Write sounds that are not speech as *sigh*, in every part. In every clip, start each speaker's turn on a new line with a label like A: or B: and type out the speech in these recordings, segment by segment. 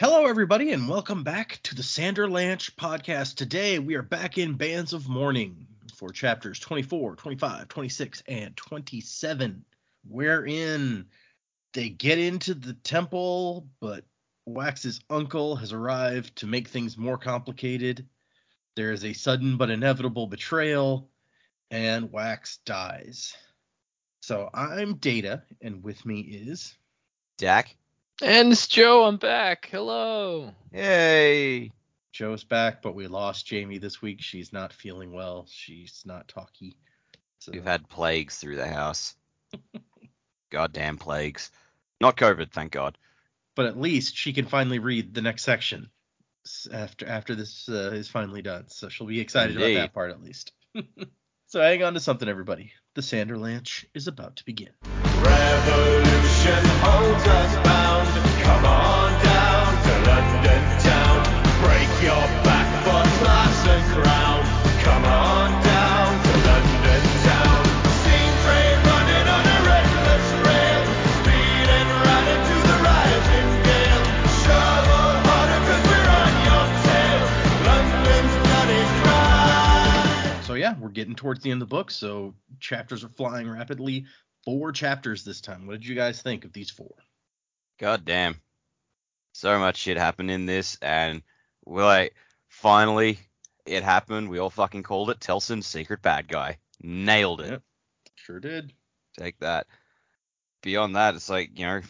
A: Hello, everybody, and welcome back to the Sanderlanche podcast. Today, we are back in Bands of Mourning for chapters 24, 25, 26, and 27, wherein they get into the temple, but Wax's uncle has arrived to make things more complicated. There is a sudden but inevitable betrayal, and Wax dies. So I'm Data, and with me is
B: Dak.
C: And it's Joe, I'm back. Hello.
B: Yay.
A: Joe's back, but we lost Jaymee this week. She's not feeling well. She's not talky. So
B: We've had plagues through the house. *laughs* Goddamn plagues. Not COVID, thank God.
A: but at least she can finally read the next section after after this uh, is finally done. So she'll be excited
B: Indeed.
A: about that part at least. *laughs* so hang on to something, everybody. The Sanderlanche is about to begin.
D: Revolution holds us bound. Come on down to London town. Break your back
A: getting towards the end of the book. So chapters are flying rapidly. Four chapters this time. What did you guys think of these four?
B: God damn. So much shit happened in this, and we're like, finally, it happened. We all fucking called it. Telsin, secret bad guy. Nailed it.
A: Yep. Sure did.
B: Take that. Beyond that, it's like, you know,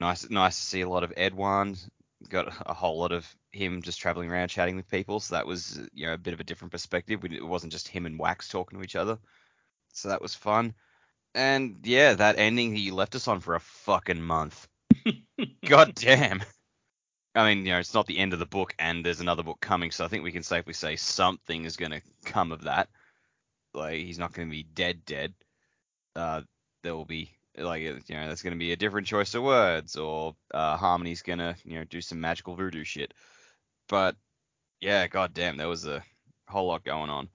B: nice nice to see a lot of Edwarn. Got a whole lot of him just traveling around chatting with people. So that was, you know, a bit of a different perspective. We- It wasn't just him and Wax talking to each other. So that was fun. And yeah, that ending he left us on for a fucking month. God damn. I mean, you know, it's not the end of the book, and there's another book coming, so I think we can safely say something is going to come of that. Like, he's not going to be dead, dead. Uh, there will be, like, uh, you know, there's going to be a different choice of words, or uh, Harmony's going to, you know, do some magical voodoo shit. But, yeah, god damn, there was a whole lot going on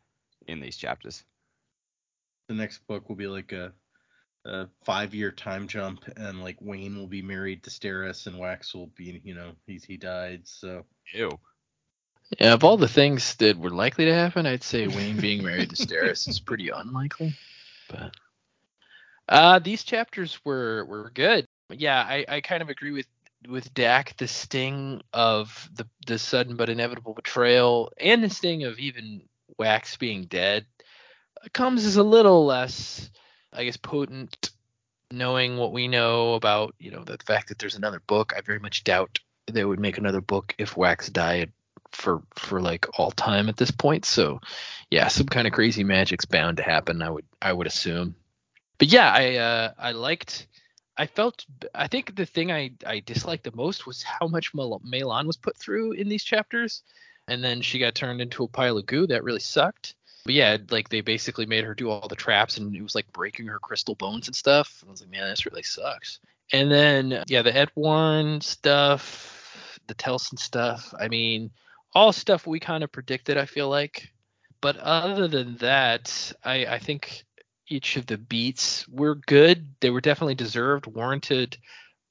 B: in these chapters.
A: The next book will be like a, a five year time jump, and like Wayne will be married to Steris, and Wax will be, you know, he's he died. So
B: Ew.
C: Yeah, of all the things that were likely to happen, I'd say Wayne being married to Steris is pretty unlikely. But uh these chapters were were good. Yeah, I, I kind of agree with with Dak. The sting of the the sudden but inevitable betrayal and the sting of even Wax being dead comes as a little less, I guess, potent knowing what we know about, you know, the fact that there's another book. I very much doubt they would make another book if Wax died for for like all time at this point. So yeah, some kind of crazy magic's bound to happen. I would I would assume. But yeah, I uh, I liked. I felt. I think the thing I I disliked the most was how much MeLaan was put through in these chapters, and then she got turned into a pile of goo. That really sucked. But yeah, like they basically made her do all the traps, and it was like breaking her crystal bones and stuff. I was like, man, this really sucks. And then yeah, the Edwarn stuff, the Telsin stuff. I mean, all stuff we kind of predicted. I feel like, but other than that, I I think each of the beats were good. They were definitely deserved, warranted,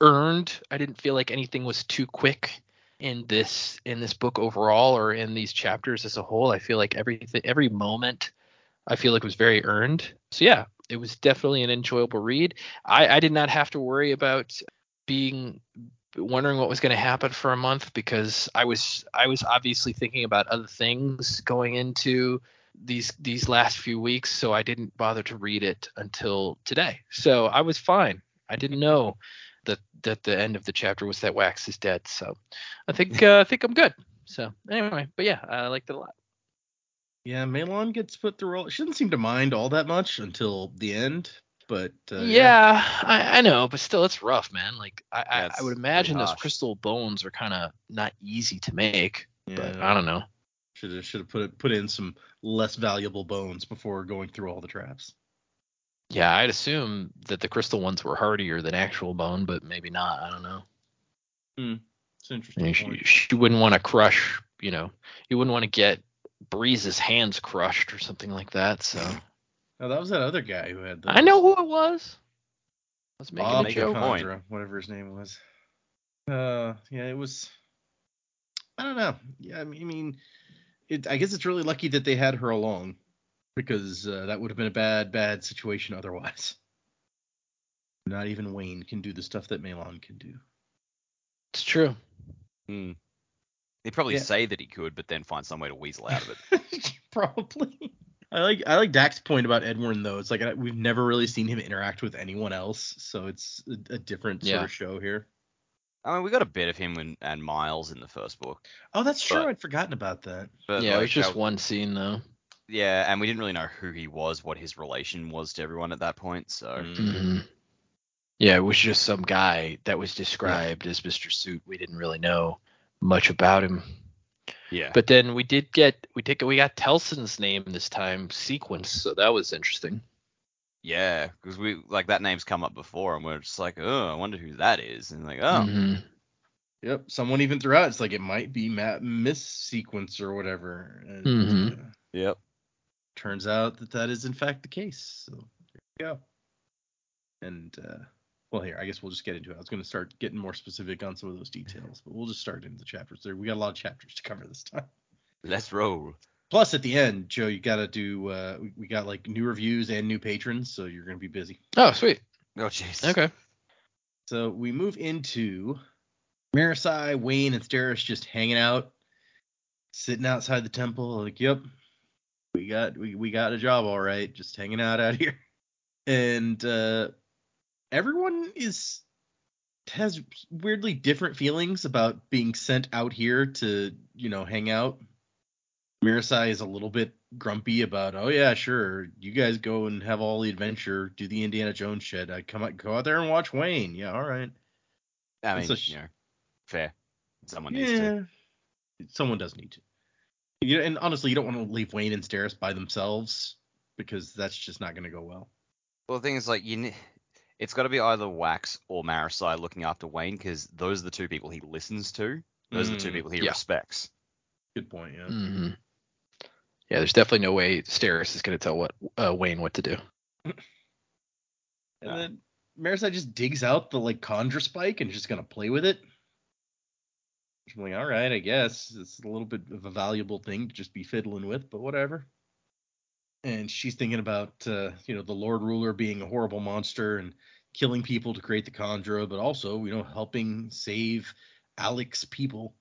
C: earned. I didn't feel like anything was too quick in this in this book overall or in these chapters as a whole. I feel like every every moment I feel like was very earned. So yeah, it was definitely an enjoyable read. I, I did not have to worry about being wondering what was going to happen for a month because I was I was obviously thinking about other things going into these these last few weeks, so I didn't bother to read it until today. So I was fine. I didn't know that that the end of the chapter was that Wax is dead. So I think *laughs* uh, I think I'm good. So anyway, but yeah, I liked it a lot.
A: yeah, MeLaan gets put through all. She doesn't seem to mind all that much until the end, but uh,
C: yeah, I, I know, but still, it's rough, man. Like I,
B: Yeah,
C: I, I would imagine those crystal bones are kind of not easy to make, but
A: Yeah.
C: I don't know.
A: Should have should have put it, put in some less valuable bones before going through all the traps.
C: Yeah, I'd assume that the crystal ones were hardier than actual bone, but maybe not. I don't know.
A: Hmm.
C: It's
A: interesting point.
C: she, wouldn't want to crush, you know, you wouldn't want to get Breeze's hands crushed or something like that. So *laughs*
A: Oh, that was that other guy who had the
C: I know who it was. I was making
A: Bob
C: a joke.
A: kandra, whatever his name was. Uh, yeah, it was I don't know. Yeah, I mean, I mean, it, I guess it's really lucky that they had her along because uh, that would have been a bad, bad situation otherwise. *laughs* Not even Wayne can do the stuff that MeLaan can do.
C: It's true.
B: Hmm. He'd probably
A: Yeah.
B: say that he could, but then find some way to weasel out of it. *laughs*
A: Probably. I like I like Dak's point about Edwarn though. It's like I, we've never really seen him interact with anyone else, so it's a, a different sort
C: Yeah.
A: of show here.
B: I mean, we got a bit of him and, and Miles in the first book,
A: Oh, that's true.
B: But-
A: I'd forgotten about that.
B: but
C: yeah, it was just one scene though.
B: Yeah, and we didn't really know who he was, what his relation was to everyone at that point. So
A: Mm.
C: hmm Yeah, it was just some guy that was described as Mr. Suit. We didn't really know much about him.
B: yeah,
C: But then we did get we did we got Telsin's name this time sequence, so that was interesting.
B: yeah, because we like that name's come up before, and we're just like, oh, I wonder who that is, and like, oh,
C: Mhm.
A: Yep. Someone even threw out it's like it might be Matt Miss sequence or whatever. And
C: Mhm.
A: uh,
B: yep,
A: turns out that that is in fact the case. So there you go. And uh, well, here I guess we'll just get into it. I was going to start getting more specific on some of those details, but we'll just start into the chapters. There, we got a lot of chapters to cover this time.
B: let's roll.
A: Plus, at the end, Joe, you got to do. Uh, we, we got like new reviews and new patrons, so you're going to be busy.
C: Oh, sweet.
B: Oh, jeez.
C: Okay.
A: So we move into Marasi, Wayne, and Steris just hanging out, sitting outside the temple. Like, yep, we got we, we got a job all right, just hanging out *laughs* out here. And uh, everyone is has weirdly different feelings about being sent out here to you know hang out. Marasi is a little bit grumpy about, oh yeah, sure, you guys go and have all the adventure, do the Indiana Jones shit. I come out, go out there and watch Wayne. Yeah, all right.
B: I mean,
A: So sh-
B: you know, fair. Someone needs to.
A: Yeah, someone does need to. You and honestly, you don't want to leave Wayne and Steris by themselves because that's just not going to go well.
B: Well, the thing is, like, you, ne- it's got to be either Wax or Marasi looking after Wayne, because those are the two people he listens to. Those are the two
A: Mm,
B: people he
C: yeah.
B: respects.
A: Good point. Yeah.
C: hmm Yeah, there's definitely no way Steris is going to tell what uh, Wayne what to do.
A: And
B: Yeah.
A: then Marasi just digs out the like kandra spike and just gonna play with it. I'm like, all right, I guess it's a little bit of a valuable thing to just be fiddling with, but whatever. And she's thinking about uh, you know the Lord Ruler being a horrible monster and killing people to create the kandra, but also you know helping save Allik's people.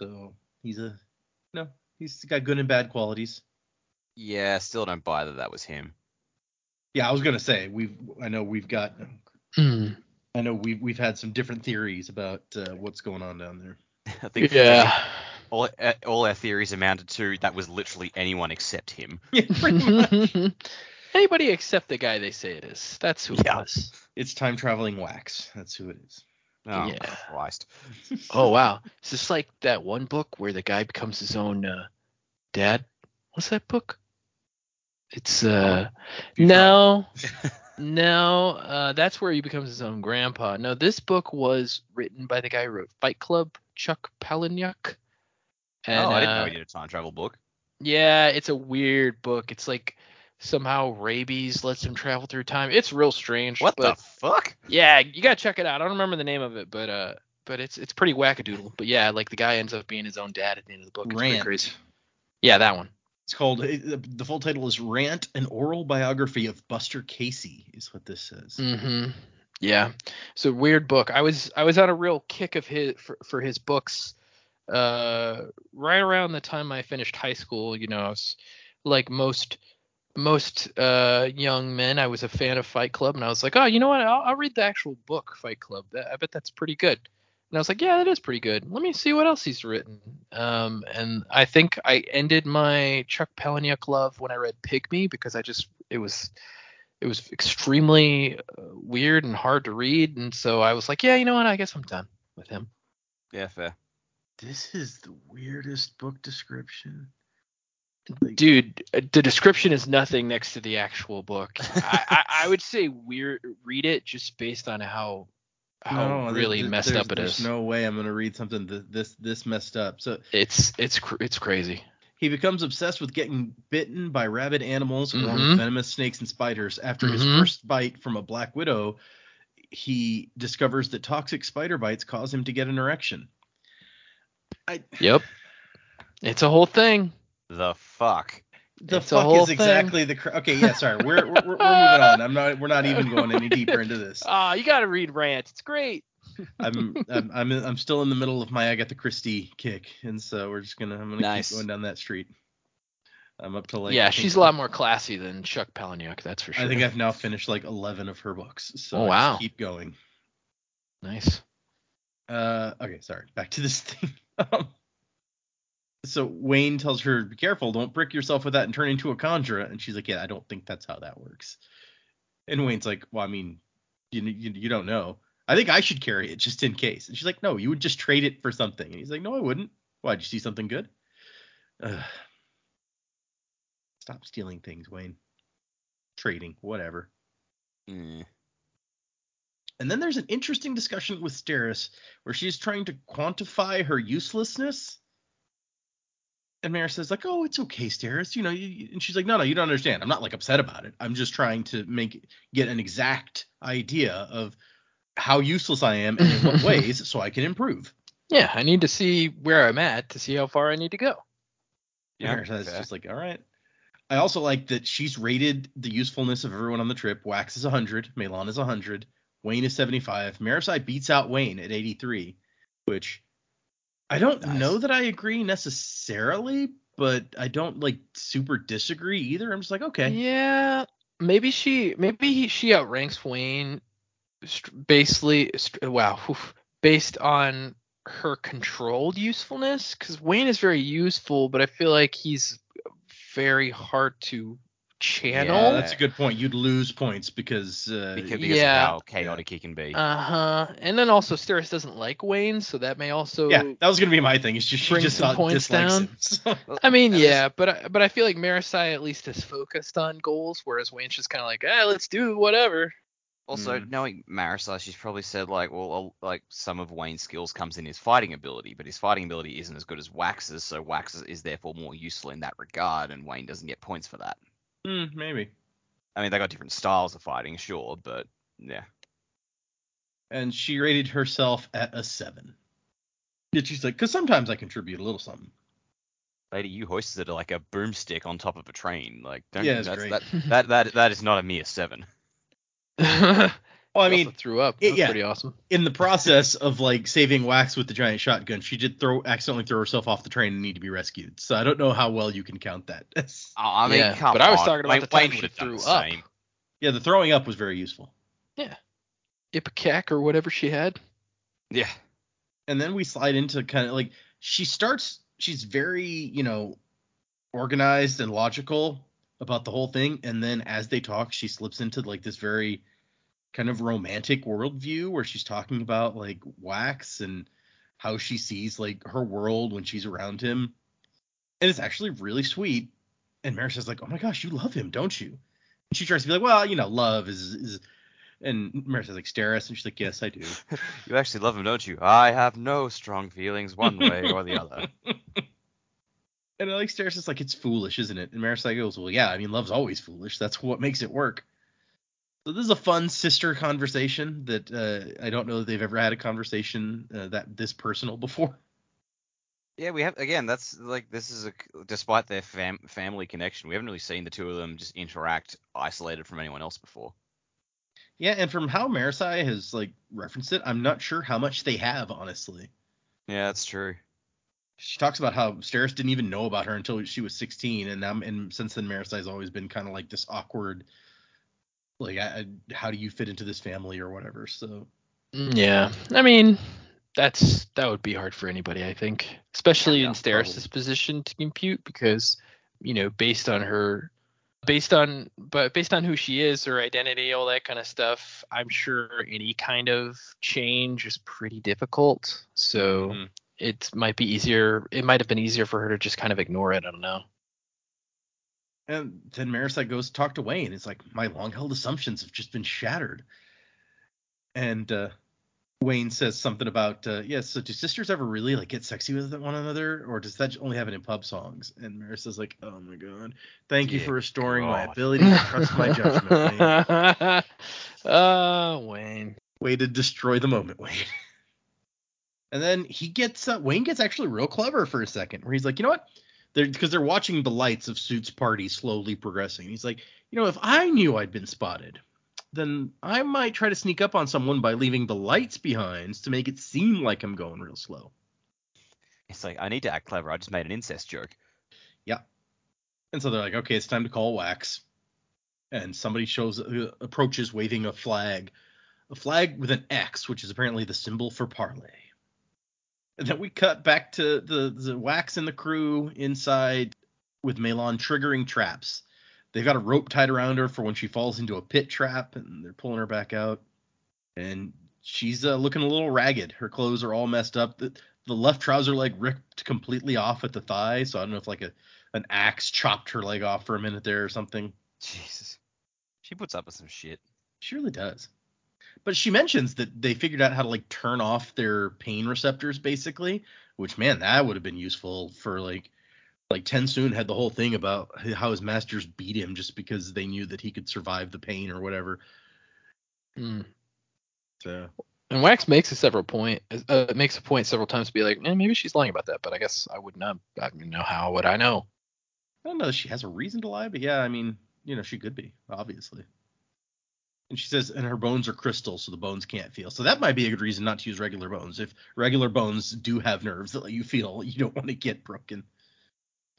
A: So he's a no, he's got good and bad qualities.
B: Yeah, still don't buy that that was him.
A: Yeah, I was gonna say we've I know we've got
C: Mm.
A: I know we've we've had some different theories about uh, what's going on down there. *laughs*
B: I think
C: Yeah.
B: all, uh, all our theories amounted to that was literally anyone except him. *laughs*
A: Yeah.
C: Anybody except the guy they say it is. That's who it was.
A: it's time traveling wax. That's who it is.
B: Oh,
C: Yeah.
B: Christ. *laughs*
C: Oh wow. Is this like that one book where the guy becomes his own uh, dad? What's that book? It's uh no no uh that's where he becomes his own grandpa. No, this book was written by the guy who wrote Fight Club, Chuck Palahniuk. And
B: oh, I didn't know
C: uh,
B: he did a time travel book.
C: Yeah, it's a weird book. It's like somehow rabies lets him travel through time. It's real strange.
B: What
C: but
B: the fuck?
C: yeah, you gotta check it out. I don't remember the name of it, but uh, but it's it's pretty wackadoodle. But yeah, like the guy ends up being his own dad at the end of the book. It's pretty
A: Rant.
C: crazy. Yeah, that one.
A: It's called the the full title is Rant: An Oral Biography of Buster Casey is what this says.
C: Mm-hmm. Yeah, it's a weird book. I was I was on a real kick of his for, for his books. Uh, right around the time I finished high school, you know, I was like most most uh young men. I was a fan of Fight Club, and I was like, oh, you know what? I'll, I'll read the actual book, Fight Club. I bet that's pretty good. And I was like, yeah, that is pretty good. Let me see what else he's written. Um, and I think I ended my Chuck Palahniuk love when I read Pygmy because I just it was it was extremely uh, weird and hard to read, and so I was like, yeah, you know what? I guess I'm done with him.
B: Yeah, fair.
A: This is the weirdest book description. Like,
C: Dude, uh, the description is nothing next to the actual book. *laughs* I, I, I would say weird read it just based on how how
A: no,
C: really
A: th-
C: messed
A: there's-
C: up it
A: there's
C: is.
A: no way I'm gonna read something th- this this messed up. So
C: It's it's cr- it's crazy.
A: He becomes obsessed with getting bitten by rabid animals along
C: Mhm.
A: with venomous snakes and spiders. After his
C: Mhm.
A: first bite from a black widow, he discovers that toxic spider bites cause him to get an erection. I,
C: Yep. It's a whole thing.
B: The fuck.
A: the
C: It's
A: fuck is exactly the. Okay, yeah, sorry. We're, we're we're moving on. I'm not. We're not even going any deeper into this. *laughs*
C: Ah, you gotta read rant. It's great.
A: I'm I'm I'm, I'm still in the middle of my Agatha Christie kick, and so we're just gonna I'm gonna
B: Nice.
A: keep going down that street. I'm up to like.
C: yeah, she's a lot more classy than Chuck Palahniuk, that's for sure.
A: I think I've now finished like 11 of her books, so
C: Oh,
A: I
C: wow.
A: keep going.
C: nice.
A: Uh, okay, sorry. Back to this *laughs* thing. Um, so Wayne tells her, "Be careful, don't brick yourself with that and turn into a conjurer." And she's like, "Yeah, I don't think that's how that works." And Wayne's like, "Well, I mean, you you, you don't know. I think I should carry it just in case." And she's like, "No, you would just trade it for something." And he's like, "No, I wouldn't. Why? Did you see something good?" Ugh. Stop stealing things, Wayne. Trading, whatever.
B: Mm.
A: And then there's an interesting discussion with Steris where she's trying to quantify her uselessness. And Mara says, like, oh, it's okay, Steris. You know, you, you-" and she's like, no, no, you don't understand. I'm not like upset about it. I'm just trying to make get an exact idea of how useless I am and in what *laughs* ways so I can improve.
C: Yeah, I need to see where I'm at to see how far I need to go.
B: Yeah,
A: says,
B: fair.
A: just like, all right. I also like that she's rated the usefulness of everyone on the trip. Wax is 100, MeLaan is 100, Wayne is 75. Marasi beats out Wayne at 83, which I don't
B: Nice.
A: know that I agree necessarily, but I don't like super disagree either. I'm just like, okay.
C: Yeah, maybe she maybe he, she outranks Wayne basically st- wow, oof, based on her controlled usefulness cuz Wayne is very useful, but I feel like he's very hard to channel.
A: Uh, that's a good point. You'd lose points because, uh,
B: Because, because
C: yeah.
B: of how chaotic he can be.
C: Uh-huh. And then also Steris doesn't like Wayne, so that may also
A: yeah, that was gonna be my thing. It's just she just
C: some
A: not
C: points
A: dislikes
C: down.
A: him. So-
C: I mean, yeah, but I, but I feel like Marasi at least is focused on goals, whereas Wayne's just kind of like, ah, let's do whatever.
B: Also,
A: Mm.
B: knowing Marisol, she's probably said like, well, like some of Wayne's skills comes in his fighting ability, but his fighting ability isn't as good as Wax's, so Wax is therefore more useful in that regard, and Wayne doesn't get points for that.
A: Hmm, maybe.
B: I mean, they got different styles of fighting, sure, but yeah.
A: and she rated herself at a seven. Yet she's like, because sometimes I contribute a little something.
B: Lady, you hoisted it like a broomstick on top of a train. Like, don't,
A: Yeah,
B: that's, that, *laughs* that that that is not a mere seven.
C: Well,
A: Well, I mean,
C: threw up.
A: it-
C: That's
A: yeah.
C: pretty awesome.
A: in the process of like saving Wax with the giant shotgun, she did throw accidentally throw herself off the train and need to be rescued. So I don't know how well you can count that. *laughs*
B: Oh, I mean,
C: Yeah,
B: come
C: but I was talking about
B: Wayne,
C: the time
B: Wayne
C: she
B: would have done
C: threw up.
B: same.
A: yeah, the throwing up was very useful.
C: Yeah, ipecac or whatever she had.
B: Yeah.
A: And then we slide into kind of like she starts. She's very you know organized and logical about the whole thing, and then as they talk, she slips into like this very kind of romantic worldview where she's talking about like Wax and how she sees like her world when she's around him. And it's actually really sweet. And Marasi's like, "Oh my gosh, you love him, don't you?" And she tries to be like, "Well, you know, love is is." And Marasi's like, "Steris," and she's like, "Yes, I do." *laughs*
B: You actually love him, don't you? I have no strong feelings one way or the other. *laughs*
A: And I like Steris is like, it's foolish, isn't it? And Marasi goes, well, yeah, I mean, love's always foolish. That's what makes it work. So this is a fun sister conversation that uh, I don't know that they've ever had a conversation uh, that this personal before.
B: Yeah, we have again. That's like this is a despite their fam- family connection, we haven't really seen the two of them just interact isolated from anyone else before.
A: Yeah, and from how Marasi has like referenced it, I'm not sure how much they have, honestly.
B: Yeah, that's true.
A: She talks about how Steris didn't even know about her until she was 16, and um, and since then Marasi's always been kind of like this awkward, like, I, I- how do you fit into this family or whatever. So
C: Yeah, I mean, that's that would be hard for anybody, I think, especially
B: Yeah,
C: in Steris'
B: probably.
C: position to compute because, you know, based on her, based on, but based on who she is, her identity, all that kind of stuff, I'm sure any kind of change is pretty difficult. So
A: Mhm.
C: It might be easier. It might have been easier for her to just kind of ignore it. I don't know.
A: And then Marasi goes to talk to Wayne. It's like my long-held assumptions have just been shattered. And uh, Wayne says something about, uh, yeah, so do sisters ever really like get sexy with one another, or does that only happen in pub songs? And Marasi's like, oh my god, thank you for restoring my ability to trust my judgment. Wayne.
C: Oh, *laughs* Wayne.
A: Way to destroy the moment, Wayne. *laughs* And then he gets uh, Wayne gets actually real clever for a second, where he's like, you know what? They're because they're watching the lights of Suit's party slowly progressing. He's like, you know, if I knew I'd been spotted, then I might try to sneak up on someone by leaving the lights behind to make it seem like I'm going real slow.
B: It's like I need to act clever. I just made an incest joke. Yeah.
A: And so they're like, okay, it's time to call Wax. And somebody shows uh, approaches waving a flag, a flag with an X, which is apparently the symbol for parlay. And then we cut back to the, the Wax and the crew inside with MeLaan triggering traps. They've got a rope tied around her for when she falls into a pit trap, and they're pulling her back out. And she's uh, looking a little ragged. Her clothes are all messed up. The, the left trouser leg ripped completely off at the thigh, so I don't know if like a an axe chopped her leg off for a minute there or something.
B: Jesus. She puts up with some shit.
A: She really does. But she mentions that they figured out how to like turn off their pain receptors basically, which man, that would have been useful for like like Tensoon had the whole thing about how his masters beat him just because they knew that he could survive the pain or whatever.
C: Hmm.
A: So
C: And Wax makes a several point uh, makes a point several times to be like, eh, maybe she's lying about that, but I guess I would not. I mean, know how would I know?
A: I don't know if she has a reason to lie, but yeah, I mean, you know, she could be, obviously. And she says, and her bones are crystal, so the bones can't feel. So that might be a good reason not to use regular bones. If regular bones do have nerves that let you feel, you don't want to get broken.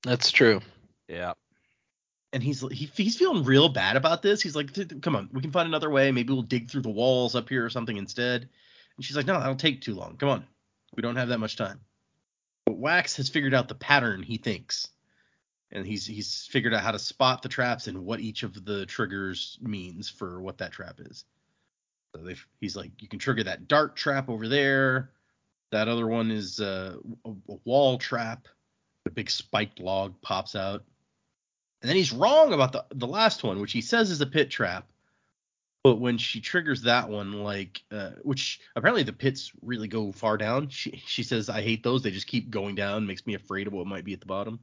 C: That's true.
B: Yeah.
A: And he's he, he's feeling real bad about this. He's like, "Th- th- come on, we can find another way. Maybe we'll dig through the walls up here or something instead. And she's like, no, that'll take too long. Come on, we don't have that much time. But Wax has figured out the pattern he thinks, and he's he's figured out how to spot the traps and what each of the triggers means for what that trap is. So they he's like, you can trigger that dart trap over there. That other one is uh, a, a wall trap. A big spiked log pops out. And then he's wrong about the the last one, which he says is a pit trap. But when she triggers that one, like, uh, which apparently the pits really go far down. She she says, "I hate those. They just keep going down. Makes me afraid of what might be at the bottom."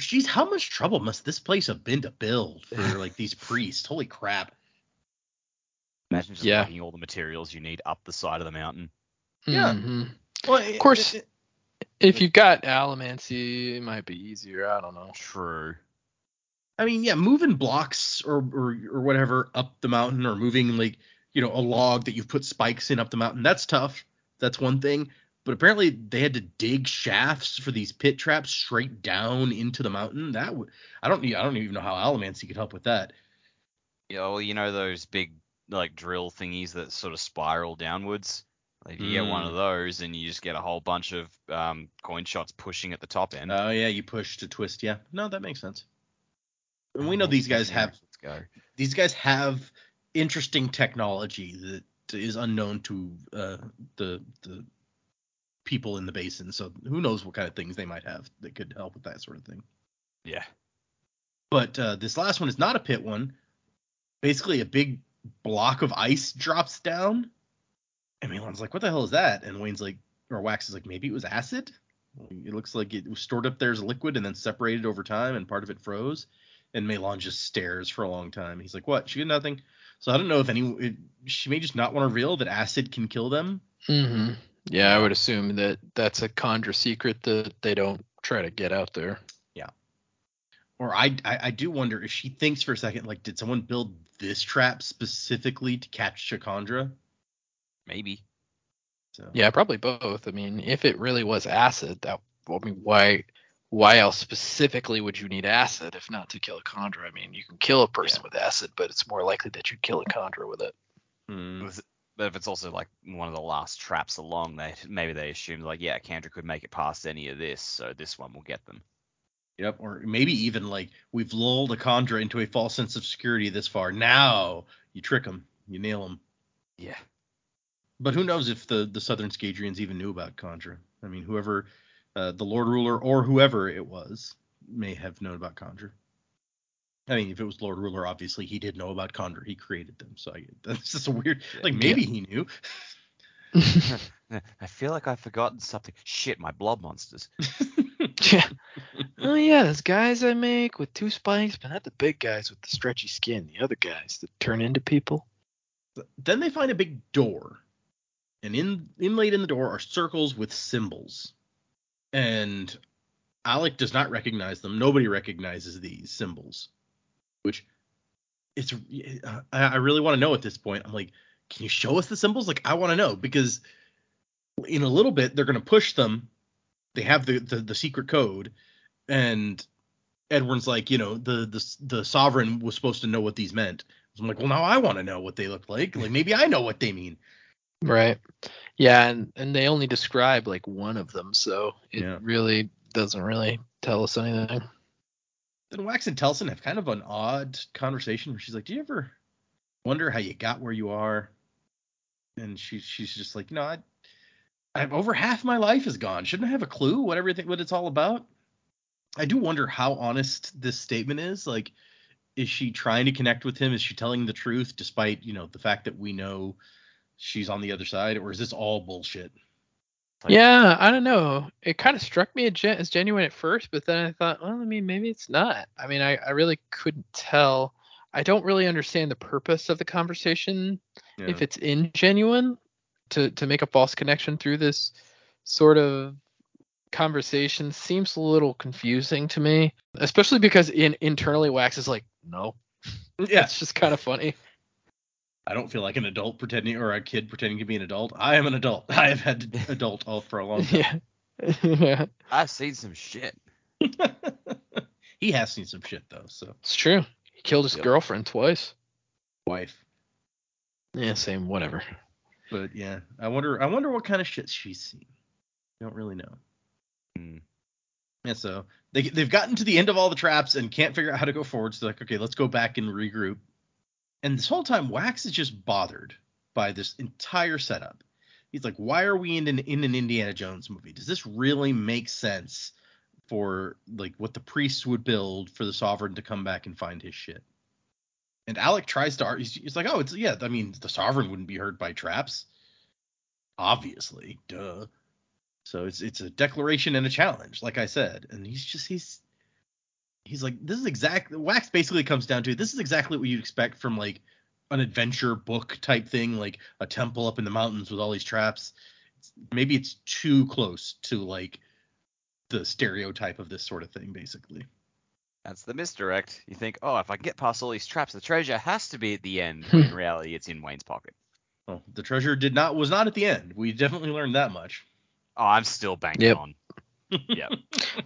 A: Jeez, how much trouble must this place have been to build for *laughs* like these priests? Holy crap!
B: Imagine just
C: Yeah.
B: lugging all the materials you need up the side of the mountain.
A: Yeah.
C: Mhm.
A: Well,
C: Of course, if you've got Allomancy, it might be easier. I don't know.
B: True.
A: I mean, yeah, moving blocks or, or or whatever up the mountain, or moving like you know a log that you've put spikes in up the mountain. That's tough. That's one thing. But apparently they had to dig shafts for these pit traps straight down into the mountain. That would I don't I don't even know how Allomancy could help with that.
B: Yeah, well, you know those big like drill thingies that sort of spiral downwards. Like, if you get one of those, and you just get a whole bunch of um, coin shots pushing at the top end.
A: Oh yeah, you push to twist. Yeah, no, that makes sense. And we know these guys have these guys have interesting technology that is unknown to uh, the the people in the basin. So who knows what kind of things they might have that could help with that sort of thing.
B: Yeah.
A: But uh, this last one is not a pit one. Basically, a big block of ice drops down. And MeLaan's like, "What the hell is that?" And Wayne's like, or Wax is like, "Maybe it was acid." It looks like it was stored up there as a liquid and then separated over time, and part of it froze. And MeLaan just stares for a long time. He's like, "What?" She did nothing. So I don't know if any. It, she may just not want to reveal that acid can kill them.
C: hmm Yeah, I would assume that that's a kandra secret that they don't try to get out there. Yeah.
A: Or I, I, I do wonder if she thinks for a second, like, did someone build this trap specifically to catch Chakandra?
B: Maybe.
A: So
C: Yeah, probably both. I mean, if it really was acid, that I mean, why why else specifically would you need acid if not to kill a kandra? I mean, you can kill a person with acid, but it's more likely that you'd kill a kandra with it.
A: hmm.
B: But if it's also like one of the last traps along, they maybe they assumed like, yeah, kandra could make it past any of this, so this one will get them.
A: Yep, or maybe even like we've lulled a kandra into a false sense of security this far. Now you trick them, you nail them.
B: Yeah.
A: But who knows if the the Southern Scadrians even knew about kandra? I mean, whoever uh, the Lord Ruler or whoever it was may have known about kandra. I mean, if it was Lord Ruler, obviously he did know about kandra. He created them, so I, *laughs* that's just a weird. Like maybe he knew. *laughs*
B: I feel like I've forgotten something. Shit, my blob monsters. *laughs*
C: yeah. Oh yeah, those guys I make with two spikes, but not the big guys with the stretchy skin. The other guys that turn into people.
A: then they find a big door, and in inlaid in the door are circles with symbols. And Allik does not recognize them. Nobody recognizes these symbols, which it's uh, I, I really want to know at this point. I'm like, can you show us the symbols? Like, I want to know because in a little bit they're gonna push them. They have the the, the secret code, and Edwarn's like, you know, the the the sovereign was supposed to know what these meant. So I'm like, well, now I want to know what they look like. Like maybe I know what they mean.
C: Right. Yeah, and and they only describe like one of them, so it
A: Yeah.
C: really doesn't really tell us anything.
A: Then Wax and Telsin have kind of an odd conversation where she's like, "Do you ever wonder how you got where you are?" And she she's just like, "You know, I, I've over half my life is gone. Shouldn't I have a clue what everything what it's all about?" I do wonder how honest this statement is. Like, is she trying to connect with him? Is she telling the truth despite you know the fact that we know she's on the other side, or is this all bullshit?
B: Like-
C: yeah, I don't know. It kind of struck me as, gen- as genuine at first, but then I thought, well, I mean, maybe it's not. I mean, I, I really couldn't tell. I don't really understand the purpose of the conversation if it's ingenuine to to make a false connection through this sort of conversation seems a little confusing to me, especially because in internally Wax is like, no,
A: yeah, *laughs*
C: it's just kind of funny.
A: I don't feel like an adult pretending or a kid pretending to be an adult. I am an adult. *laughs* I have had adult all for a long time.
C: yeah. *laughs* yeah,
B: I've seen some shit. *laughs*
A: he has seen some shit though, so
C: it's true. He killed his
B: Yep.
C: girlfriend twice.
A: wife.
C: Yeah, same, whatever.
A: But yeah, I wonder I wonder what kind of shit she's seen. Don't really know.
B: Hmm.
A: Yeah, so they they've gotten to the end of all the traps and can't figure out how to go forward. So like, okay, let's go back and regroup. And this whole time, Wax is just bothered by this entire setup. He's like, why are we in an in an Indiana Jones movie? Does this really make sense for like what the priests would build for the sovereign to come back and find his shit? And Allik tries to argue. He's, he's like, oh, it's yeah. I mean, the sovereign wouldn't be hurt by traps. Obviously, duh. So it's it's a declaration and a challenge, like I said. And he's just he's he's like this is exactly Wax basically comes down to this is exactly what you'd expect from like an adventure book type thing, like a temple up in the mountains with all these traps. It's, maybe it's too close to like the stereotype of this sort of thing, basically.
B: That's the misdirect. You think, oh, if I can get past all these traps, the treasure has to be at the end. When in *laughs* reality, it's in Wayne's pocket.
A: Well, the treasure did not was not at the end. We definitely learned that much.
B: Oh, I'm still banking
C: Yep.
B: on. Yep.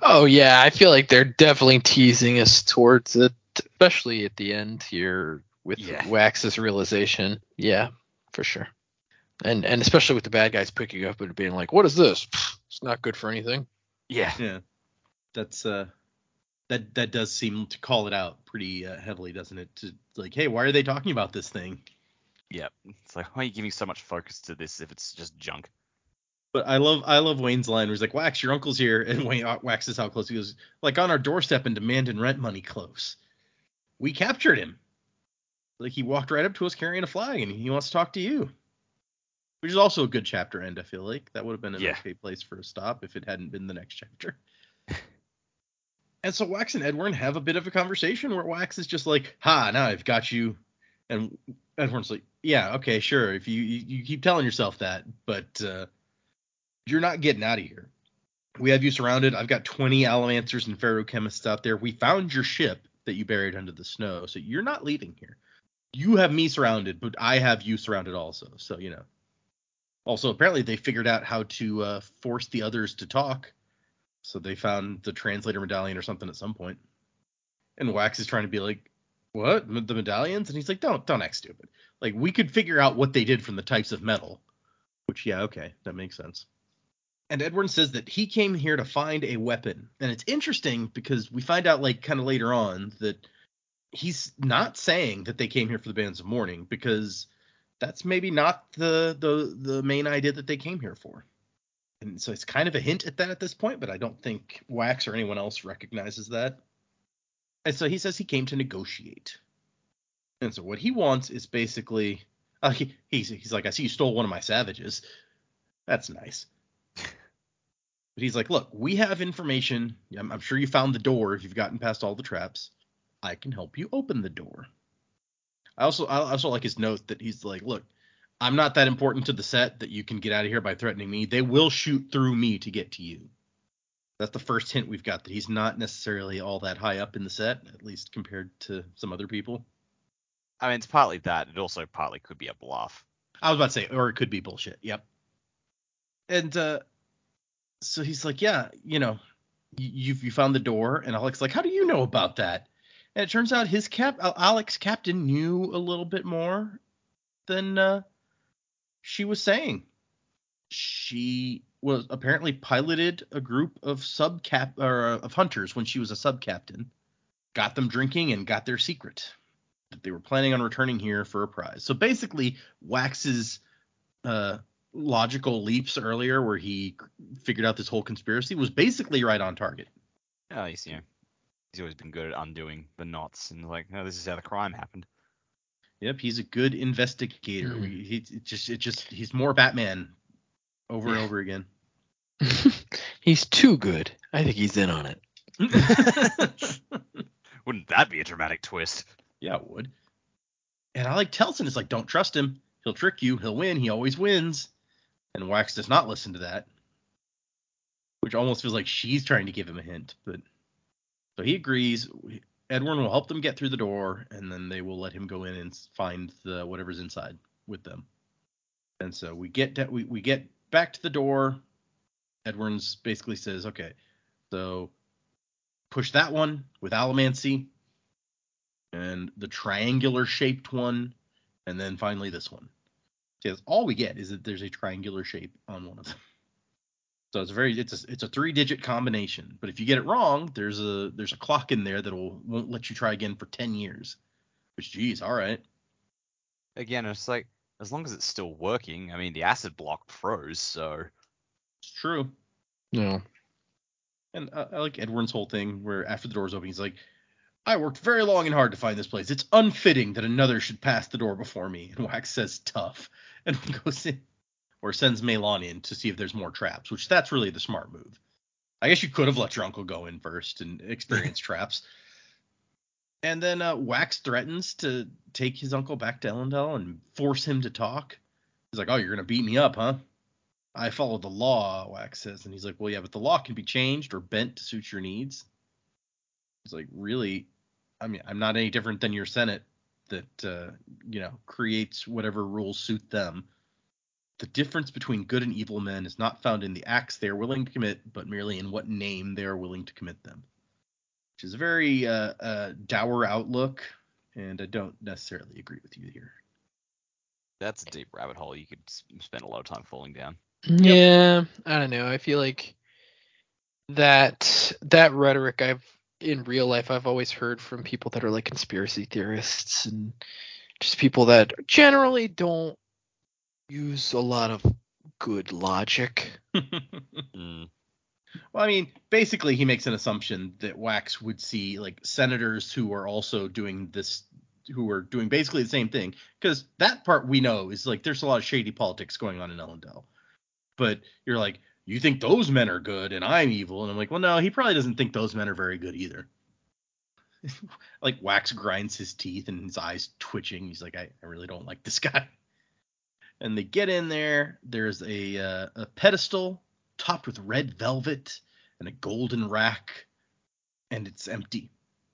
C: Oh yeah, I feel like they're definitely teasing us towards it, especially at the end here with
B: Yeah.
C: Wax's realization. Yeah, for sure. And and especially with the bad guys picking up and being like, "What is this? It's not good for anything."
B: Yeah.
A: Yeah, that's uh, that that does seem to call it out pretty uh, heavily, doesn't it? To like, hey, why are they talking about this thing?
B: Yep. It's like, why are you giving so much focus to this if it's just junk?
A: But I love I love Wayne's line where he's like, Wax, your uncle's here, and Wayne Wax is how close he goes, like on our doorstep and demanding rent money close. We captured him. Like he walked right up to us carrying a flag, and he wants to talk to you. Which is also a good chapter end, I feel like. That would have been an
B: Yeah.
A: okay place for a stop if it hadn't been the next chapter. *laughs* and so Wax and Edwarn have a bit of a conversation where Wax is just like, Ha, now I've got you. And Edwarn's like, Yeah, okay, sure. If you you, you keep telling yourself that, but uh you're not getting out of here. We have you surrounded. I've got 20 allomancers and ferrochemists out there. We found your ship that you buried under the snow, so you're not leaving here. You have me surrounded, but I have you surrounded also. So you know. Also, apparently they figured out how to uh, force the others to talk. So they found the translator medallion or something at some point. And Wax is trying to be like, "What? The medallions?" And he's like, "Don't, don't act stupid. Like we could figure out what they did from the types of metal." Which, yeah, okay, that makes sense. And Edwarn says that he came here to find a weapon. And it's interesting because we find out, like, kind of later on that he's not saying that they came here for the bands of mourning because that's maybe not the the the main idea that they came here for. And so it's kind of a hint at that at this point, but I don't think Wax or anyone else recognizes that. And so he says he came to negotiate. And so what he wants is basically uh, he, he's he's like, I see you stole one of my savages. That's nice. But he's like, look, we have information. I'm, I'm sure you found the door if you've gotten past all the traps. I can help you open the door. I also I also like his note that he's like, look, I'm not that important to the set that you can get out of here by threatening me. They will shoot through me to get to you. That's the first hint we've got that he's not necessarily all that high up in the set, at least compared to some other people.
B: I mean, it's partly that. It also partly could be a bluff.
A: I was about to say, or it could be bullshit. Yep. And uh, so he's like, yeah, you know, you you found the door, and Allik's like, how do you know about that? And it turns out his cap, uh, Allik's captain knew a little bit more than uh, she was saying. She was apparently piloted a group of sub cap or uh, of hunters when she was a sub captain, got them drinking and got their secret that they were planning on returning here for a prize. So basically, Wax's uh, logical leaps earlier, where he figured out this whole conspiracy, was basically right on target.
B: Yeah, he's you know, he's always been good at undoing the knots and like, no, this is how the crime happened.
A: Yep, he's a good investigator.
C: Hmm.
A: We, he it just it just he's more Batman over and over again. *laughs*
C: he's too good. I think he's in on it. *laughs*
B: Wouldn't that be a dramatic twist?
A: yeah, it would. And I like Telsin is like, don't trust him. He'll trick you. He'll win. He always wins. And Wax does not listen to that, which almost feels like she's trying to give him a hint. But so he agrees. Edwarn will help them get through the door, and then they will let him go in and find the whatever's inside with them. And so we get to, we we get back to the door. Edwarn's basically says, "Okay, so push that one with Allomancy, and the triangular shaped one, and then finally this one." Because all we get is that there's a triangular shape on one of them. So it's a very it's a it's a three digit combination. But if you get it wrong, there's a there's a clock in there that'll won't let you try again for ten years. Which geez, all right.
B: Again, it's like as long as it's still working. I mean, the acid block froze, so
A: It's true.
C: Yeah.
A: And uh, I like Edwarn's whole thing where after the door's open, he's like, I worked very long and hard to find this place. It's unfitting that another should pass the door before me. And Wax says tough *laughs* and goes in or sends MeLaan in to see if there's more traps, which that's really the smart move. I guess you could have let your uncle go in first and experience *laughs* traps. And then uh, Wax threatens to take his uncle back to Elendel and force him to talk. He's like, "Oh, you're gonna beat me up, huh?" I follow the law, Wax says, and he's like, "Well, yeah, but the law can be changed or bent to suit your needs." It's like, really, I mean, I'm not any different than your Senate that uh, you know creates whatever rules suit them. The difference between good and evil men is not found in the acts they are willing to commit, but merely in what name they are willing to commit them. Which is a very uh, uh, dour outlook, and I don't necessarily agree with you here.
B: that's a deep rabbit hole you could spend a lot of time falling down.
C: Yeah, I don't know. I feel like that that rhetoric I've in real life I've always heard from people that are like conspiracy theorists and just people that generally don't use a lot of good logic. *laughs*
B: Mm.
A: Well, I mean, basically, he makes an assumption that Wax would see like senators who are also doing this, who are doing basically the same thing, because that part we know is like there's a lot of shady politics going on in Elendel. But you're like, you think those men are good and I'm evil, and I'm like, well, no, he probably doesn't think those men are very good either. *laughs* like Wax grinds his teeth and his eyes twitching. He's like, I, I really don't like this *laughs* guy. And they get in there. There's a uh, a pedestal topped with red velvet and a golden rack, and it's empty.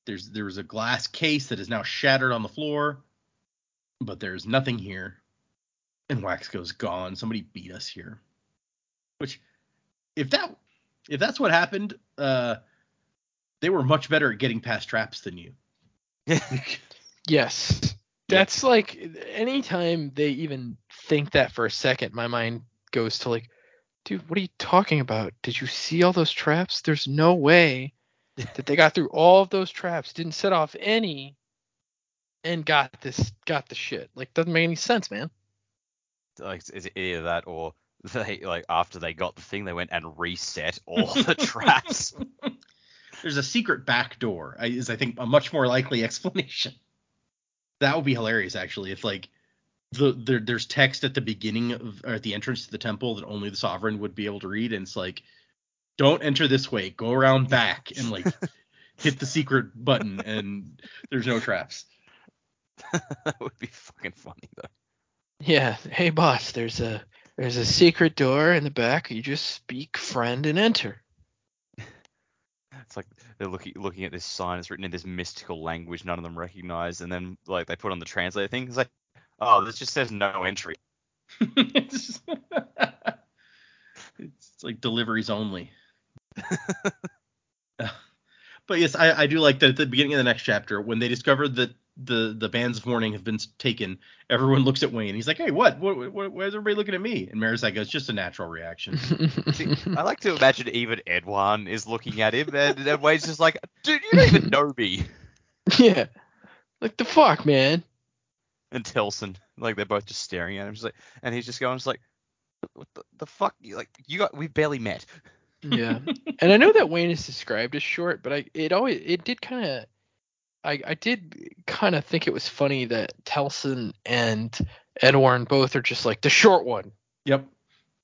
A: There's there was a glass case that is now shattered on the floor, but there's nothing here. And Wax goes gone. Somebody beat us here. Which, if that if that's what happened, uh, they were much better at getting past traps than you. *laughs*
C: Yes. That's like anytime they even think that for a second, my mind goes to like, dude, what are you talking about? Did you see all those traps? There's no way *laughs* that they got through all of those traps, didn't set off any, and got this got the shit. Like doesn't make any sense, man.
B: Like, is it either that or *laughs* they like after they got the thing, they went and reset all the *laughs* traps.
A: There's a secret back door. Is I think a much more likely *laughs* explanation. That would be hilarious actually if like the there, there's text at the beginning of or at the entrance to the temple that only the sovereign would be able to read and it's like don't enter this way go around back and like hit the secret button and there's no traps
B: that would be fucking funny though.
C: Yeah. Hey, boss. There's a there's a secret door in the back. You just speak friend and enter. *laughs*
B: It's like they're looking looking at this sign. It's written in this mystical language none of them recognize, and then like they put on the translator thing. It's like, oh, this just says no entry. *laughs*
A: it's, it's like deliveries only. *laughs* but yes, I, I do like that at the beginning of the next chapter when they discover that the the bands of mourning have been taken. Everyone looks at Wayne. He's like, "Hey, what? What? what why is everybody looking at me?" And Marasi goes, "Just a natural reaction." *laughs*
B: See, I like to imagine even Edwarn is looking at him, and, and Wade's just like, dude, you don't even know me. *laughs*
C: yeah. Like the fuck, man.
B: And Telsin, like they're both just staring at him, just like, and he's just going, just like, what the, the fuck? You- Like you got, we barely met.
C: Yeah. and I know that Wayne is described as short, but I it always it did kind of I I did kind of think it was funny that Telsin and Edwarn both are just like the short one.
A: Yep.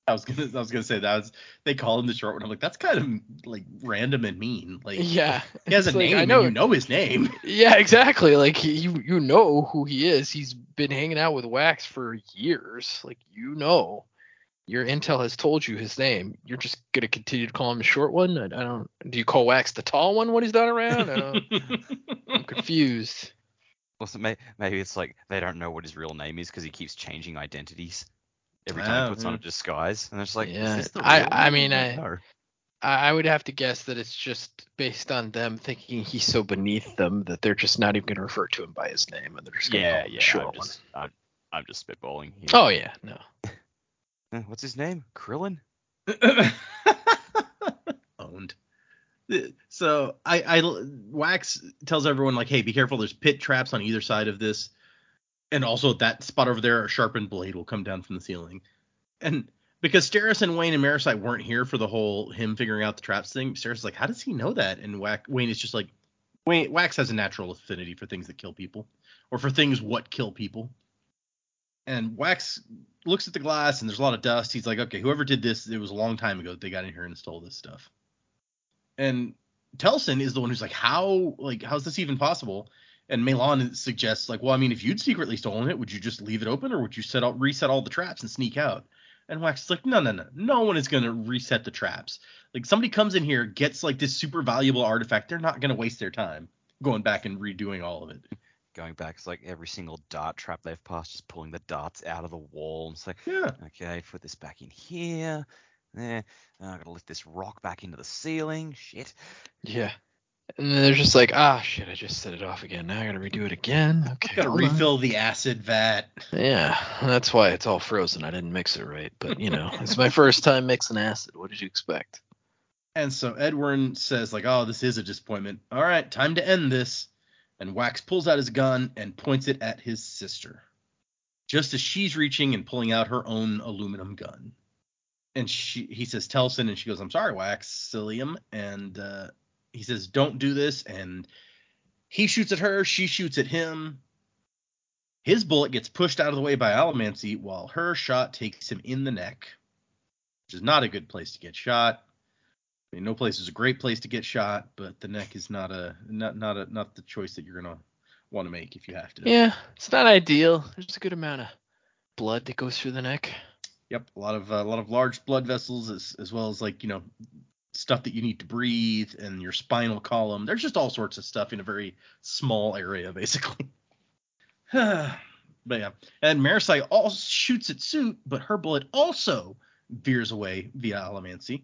A: I was gonna I was gonna say that was they call him the short one. I'm like, that's kind of like random and mean. Like
C: Yeah.
A: he has a *laughs*
C: like,
A: name
C: I know
A: and you know his name. *laughs*
C: Yeah, exactly. Like you you know who he is. He's been hanging out with Wax for years. Like you know. Your intel has told you his name. You're just gonna continue to call him the short one. I, I don't. Do you call Wax the tall one when he's not around? I don't. I'm *laughs* confused.
B: Well, so may, maybe it's like they don't know what his real name is because he keeps changing identities every time
A: Wow,
B: he oh, puts on a disguise, and it's like,
C: Yeah,
B: is this the
C: I-
B: real
C: I mean, I-
B: know.
C: I, I would have to guess that it's just based on them thinking he's so beneath them that they're just not even gonna refer to him by his name, and they're just gonna
B: yeah,
C: call him
B: yeah.
C: short
B: I'm
C: one.
B: just, I'm, I'm just spitballing. Here.
C: Oh yeah, no. *laughs*
B: Uh, What's his name? Krillin? *coughs*
A: Owned. So I, I Wax tells everyone like, hey, be careful. There's pit traps on either side of this, and also that spot over there, a sharpened blade will come down from the ceiling. And because Steris and Wayne and Marasi weren't here for the whole him figuring out the traps thing, Steris is like, how does he know that? And Wax, Wayne is just like, Wayne Wax has a natural affinity for things that kill people, or for things what kill people. And Wax looks at the glass and there's a lot of dust. He's like, okay, whoever did this, it was a long time ago that they got in here and stole this stuff. And Telsin is the one who's like, how, like, how's this even possible? And MeLaan suggests, like, well, I mean, if you'd secretly stolen it, would you just leave it open or would you set out, reset all the traps and sneak out? And Wax is like, no, no, no, no one is gonna reset the traps. Like, somebody comes in here, gets like this super valuable artifact, they're not gonna waste their time going back and redoing all of it.
B: Going back, it's like every single dart trap they've passed, just pulling the darts out of the wall. And it's like,
A: Yeah.
B: okay, put this back in here. There. Uh, I gotta lift this rock back into the ceiling. Shit.
C: Yeah. And then they're just like, ah, shit, I just set it off again. Now I gotta redo it again. *laughs* Okay.
A: Gotta
C: hold on.
A: refill the acid vat.
C: Yeah, that's why it's all frozen. I didn't mix it right, but you know, it's my first time mixing acid. What did you expect?
A: And so Edwarn says, like, oh, this is a disappointment. All right, time to end this. And Wax pulls out his gun and points it at his sister. Just as she's reaching and pulling out her own aluminum gun. And she he says, Telsin, and she goes, I'm sorry, Wax, Cilium. And uh, he says, Don't do this. And he shoots at her, she shoots at him. His bullet gets pushed out of the way by Allomancy, while her shot takes him in the neck, which is not a good place to get shot. I mean, no place is a great place to get shot, but the neck is not a not not a not the choice that you're gonna want to make if you have to.
C: Yeah, it's not ideal. There's a good amount of blood that goes through the neck.
A: Yep, a lot of uh, a lot of large blood vessels as as well as like you know stuff that you need to breathe and your spinal column. There's just all sorts of stuff in a very small area basically. *sighs* but yeah, and Marasi also shoots at Suit, but her bullet also veers away via Allomancy,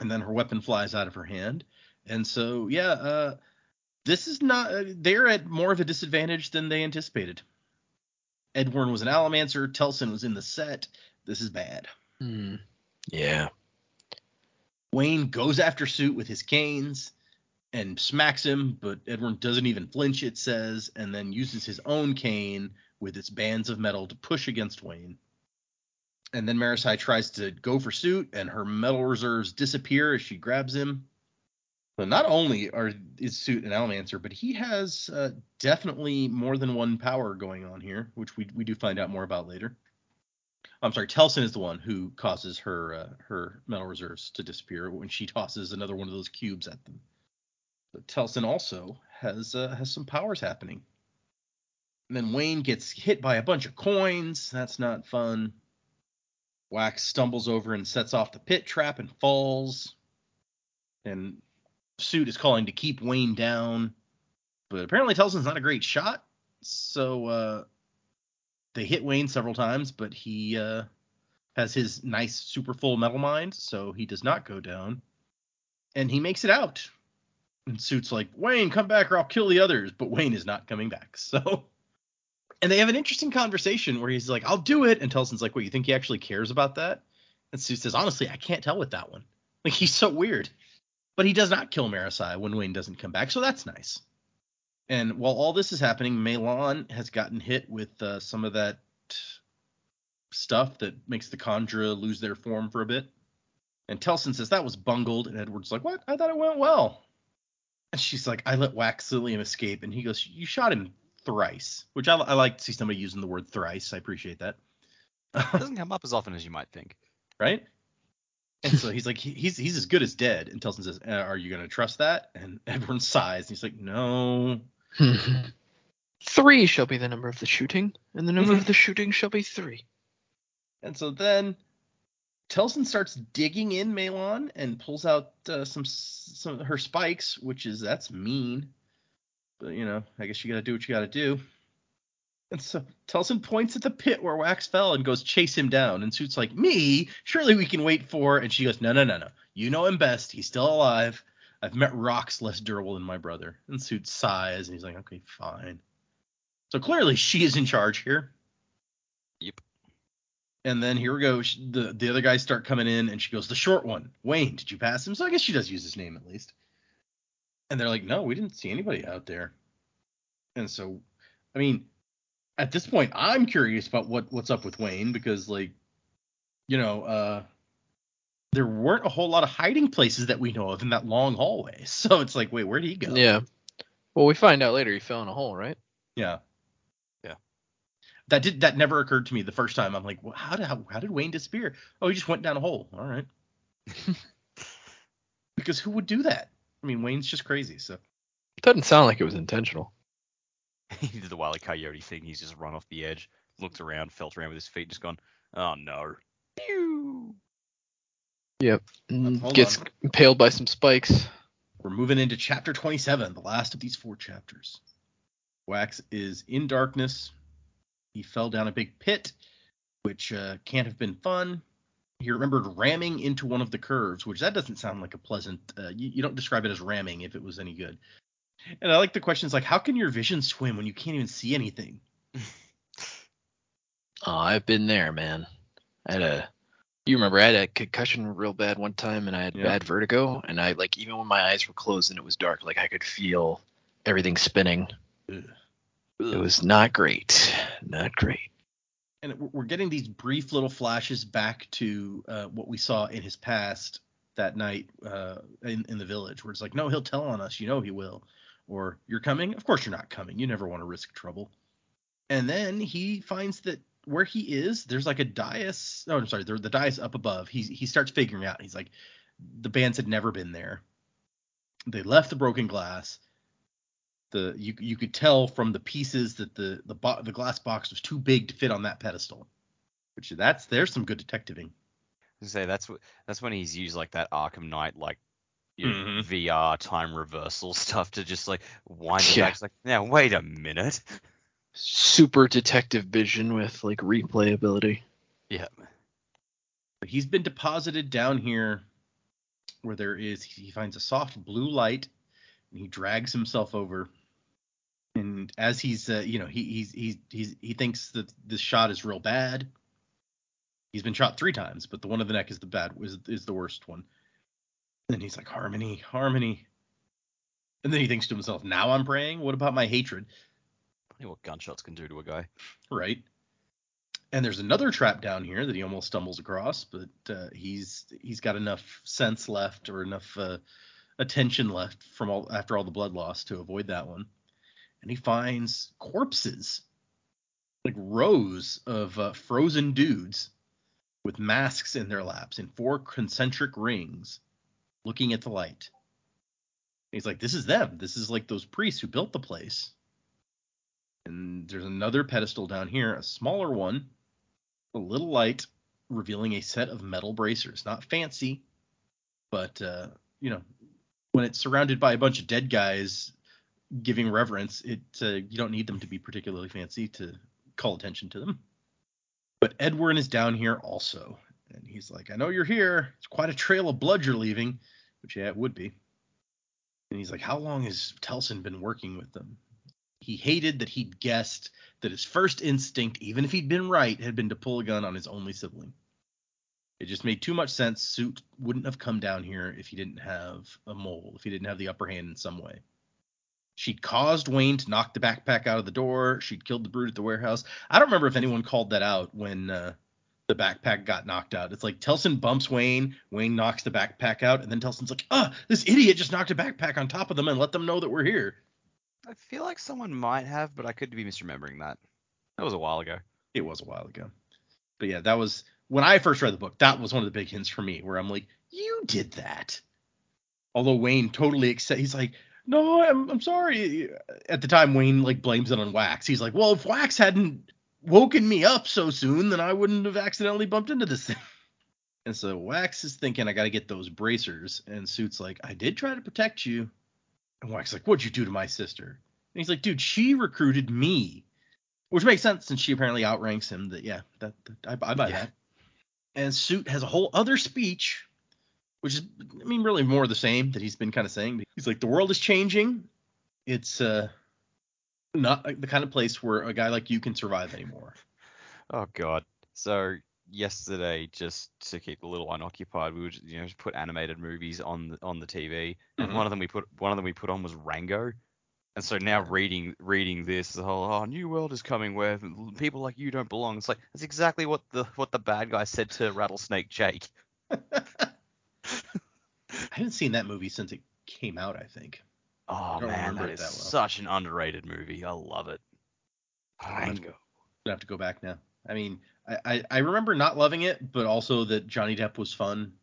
A: and then her weapon flies out of her hand. And so yeah, uh, this is not uh, they're at more of a disadvantage than they anticipated. Edwarn was an Allomancer, Telsin was in the set. This is bad.
C: Hmm. Yeah.
A: Wayne goes after Suit with his canes and smacks him, but Edwarn doesn't even flinch, it says, and then uses his own cane with its bands of metal to push against Wayne. And then Marasi tries to go for Suit, and her metal reserves disappear as she grabs him. But not only are is Suit an Allomancer, but he has uh, definitely more than one power going on here, which we we do find out more about later. I'm sorry, Telsin is the one who causes her uh, her metal reserves to disappear when she tosses another one of those cubes at them. But Telsin also has uh, has some powers happening. And then Wayne gets hit by a bunch of coins. That's not fun. Wax stumbles over and sets off the pit trap and falls. And Suit is calling to keep Wayne down. But apparently Telsin's not a great shot. So uh, they hit Wayne several times, but he uh, has his nice super full metal mind, so he does not go down. And he makes it out. And Suit's like, Wayne, come back or I'll kill the others. But Wayne is not coming back. *laughs* So and they have an interesting conversation where he's like, I'll do it. And Telsin's like, What, you think he actually cares about that? And Suit says, Honestly, I can't tell with that one. *laughs* Like he's so weird. But he does not kill Marasi when Wayne doesn't come back, so that's nice. And while all this is happening, MeLaan has gotten hit with uh, some of that stuff that makes the Kandra lose their form for a bit. And Telsin says that was bungled, and Edwarn's like, "What? I thought it went well." And she's like, "I let Waxillium escape," and he goes, "You shot him thrice," which I, I like to see somebody using the word thrice. I appreciate that.
B: It *laughs* doesn't come up as often as you might think.
A: right? And so he's like, he- he's he's as good as dead. And Telsin says, uh, "Are you gonna trust that?" And *laughs* everyone sighs. And he's like, "No." *laughs*
C: three shall be the number of the shooting, and the number of the shooting shall be three.
A: And so then Telsin starts digging in MeLaan and pulls out uh, some some of her spikes, which is that's mean. But you know, I guess you got to do what you got to do. And so Telsin points at the pit where Wax fell and goes chase him down. And Suit's like, "Me? Surely we can wait for." And she goes, "No, no, no, no. You know him best. He's still alive. I've met rocks less durable than my brother." And Suit sighs and he's like, "Okay, fine." So clearly she is in charge here.
B: Yep.
A: And then here we go. The the other guys start coming in, and she goes, "The short one, Wayne. Did you pass him?" So I guess she does use his name at least. And they're like, "No, we didn't see anybody out there." And so, I mean, at this point, I'm curious about what what's up with Wayne because, like, you know, uh, there weren't a whole lot of hiding places that we know of in that long hallway. *laughs* So it's like, wait, where did he go?
C: Yeah. Well, we find out later he fell in a hole, right?
A: Yeah.
B: Yeah.
A: That did that never occurred to me the first time. I'm like, well, how did how, how did Wayne disappear? Oh, he just went down a hole. All right. *laughs* because who would do that? I mean, Wayne's just crazy. So it
C: Doesn't sound like it was intentional. *laughs*
B: he did the Wile E. Coyote thing. He's just run off the edge, looked around, felt around with his feet, just gone, oh no. Pew!
C: Yep. Gets
A: on.
C: impaled by some spikes.
A: we're moving into chapter 27, the last of these four chapters. Wax is in darkness. He fell down a big pit, which uh, can't have been fun. He remembered ramming into one of the curves, which that doesn't sound like a pleasant. Uh, you, you don't describe it as ramming if it was any good. And I like the questions like, how can your vision swim when you can't even see anything? *laughs*
C: Oh, I've been there, man. I had a you remember I had a concussion real bad one time and I had
A: Yeah.
C: bad vertigo and I like even when my eyes were closed and it was dark, like I could feel everything spinning.
A: Ugh.
C: It was not great. Not great.
A: And we're getting these brief little flashes back to uh, what we saw in his past that night uh, in, in the village, where it's like, no, he'll tell on us, you know he will, or you're coming, of course you're not coming, you never want to risk trouble. And then he finds that where he is, there's like a dais. Oh, I'm sorry, the, dais up above. He he starts figuring out. He's like, the bands had never been there. They left the broken glass. The you you could tell from the pieces that the the bo- the glass box was too big to fit on that pedestal. Which that's there's some good detectiving.
B: I say that's wh- that's when he's used like that Arkham Knight like you know,
A: Mhm.
B: VR time reversal *laughs* stuff to just like wind it back. It's like, now wait a minute.
C: Super detective vision with like replayability.
B: Yeah.
A: But he's been deposited down here where there is he finds a soft blue light and he drags himself over and as he's uh, you know he he's he's he's he thinks that this shot is real bad he's been shot three times but the one in the neck is the bad is, is the worst one and he's like harmony harmony and then he thinks to himself now i'm praying what about my hatred
B: what gunshots can do to a guy.
A: right? And there's another trap down here that he almost stumbles across, but uh, he's he's got enough sense left or enough uh, attention left from all after all the blood loss to avoid that one. And he finds corpses, like rows of uh, frozen dudes with masks in their laps in four concentric rings, looking at the light. He's like, "This is them. This is like those priests who built the place." And there's another pedestal down here, a smaller one, a little light, revealing a set of metal bracers. Not fancy, but uh, you know, when it's surrounded by a bunch of dead guys giving reverence, it uh, you don't need them to be particularly fancy to call attention to them. But Edwarn is down here also, and he's like, "I know you're here. It's quite a trail of blood you're leaving," which yeah, it would be. And he's like, "How long has Telsin been working with them?" He hated that he'd guessed that his first instinct, even if he'd been right, had been to pull a gun on his only sibling. It just made too much sense. Suit wouldn't have come down here if he didn't have a mole, if he didn't have the upper hand in some way. She'd caused Wayne to knock the backpack out of the door. She'd killed the brute at the warehouse. I don't remember if anyone called that out when uh, the backpack got knocked out. It's like Telsin bumps Wayne, Wayne knocks the backpack out, and then Telsin's like, "Ah, this idiot just knocked a backpack on top of them and let them know that we're here."
B: I feel like someone might have, but I could be misremembering that. That was a while ago.
A: It was a while ago. But yeah, that was when I first read the book. That was one of the big hints for me, where I'm like, "You did that." Although Wayne totally accept, he's like, "No, I'm I'm sorry." At the time, Wayne like blames it on Wax. He's like, "Well, if Wax hadn't woken me up so soon, then I wouldn't have accidentally bumped into this thing." *laughs* And so Wax is thinking, "I got to get those bracers," and Suit's like, "I did try to protect you." And Wax is like, "What'd you do to my sister?" And he's like, "Dude, she recruited me." Which makes sense since she apparently outranks him. That yeah, that, that I, I buy
B: Yeah.
A: that. And Suit has a whole other speech, which is I mean really more of the same that he's been kind of saying. He's like, the world is changing. It's uh not the kind of place where a guy like you can survive anymore. *laughs*
B: Oh god. So yesterday, just to keep the little one occupied, we would you know just put animated movies on the, on the TV, and
A: Mhm.
B: one of them we put one of them we put on was Rango. And so now reading reading this, the whole oh new world is coming where people like you don't belong. It's like that's exactly what the what the bad guy said to Rattlesnake Jake. *laughs*
A: I haven't seen that movie since it came out. I think.
B: Oh
A: don't
B: man, that
A: that well.
B: such an underrated movie. I love it. Rango.
A: gonna have to go back now. I mean, I, I I remember not loving it, but also that Johnny Depp was fun.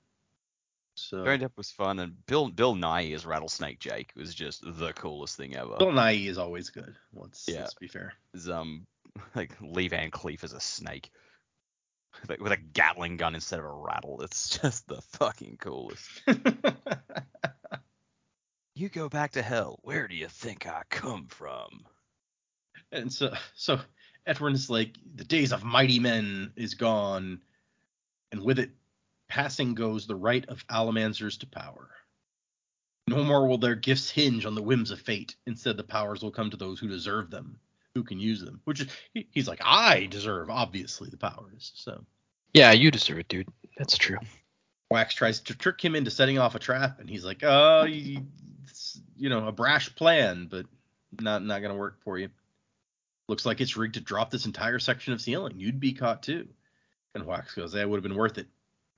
A: So
B: Johnny Depp was fun, and Bill Bill Nighy as Rattlesnake Jake was just the coolest thing ever.
A: Bill Nighy is always good. Let's
B: Yeah.
A: let's be fair.
B: is um *laughs* like Lee Van Cleef as a snake. Like with a Gatling gun instead of a rattle. It's *laughs* just the fucking coolest. *laughs* You go back to hell. Where do you think I come from?
A: and so so Edwarn is like the days of mighty men is gone, and with it passing goes the right of Allomancers to power. No more will their gifts hinge on the whims of fate. Instead, the powers will come to those who deserve them, who can use them. Which is he- he's like, I deserve obviously the powers. So
C: Yeah, you deserve it, dude. That's true.
A: Wax tries to trick him into setting off a trap, and he's like, "Oh, you, it's, you know, a brash plan, but not not gonna work for you. Looks like it's rigged to drop this entire section of ceiling. You'd be caught too." And Wax goes, "That would have been worth it."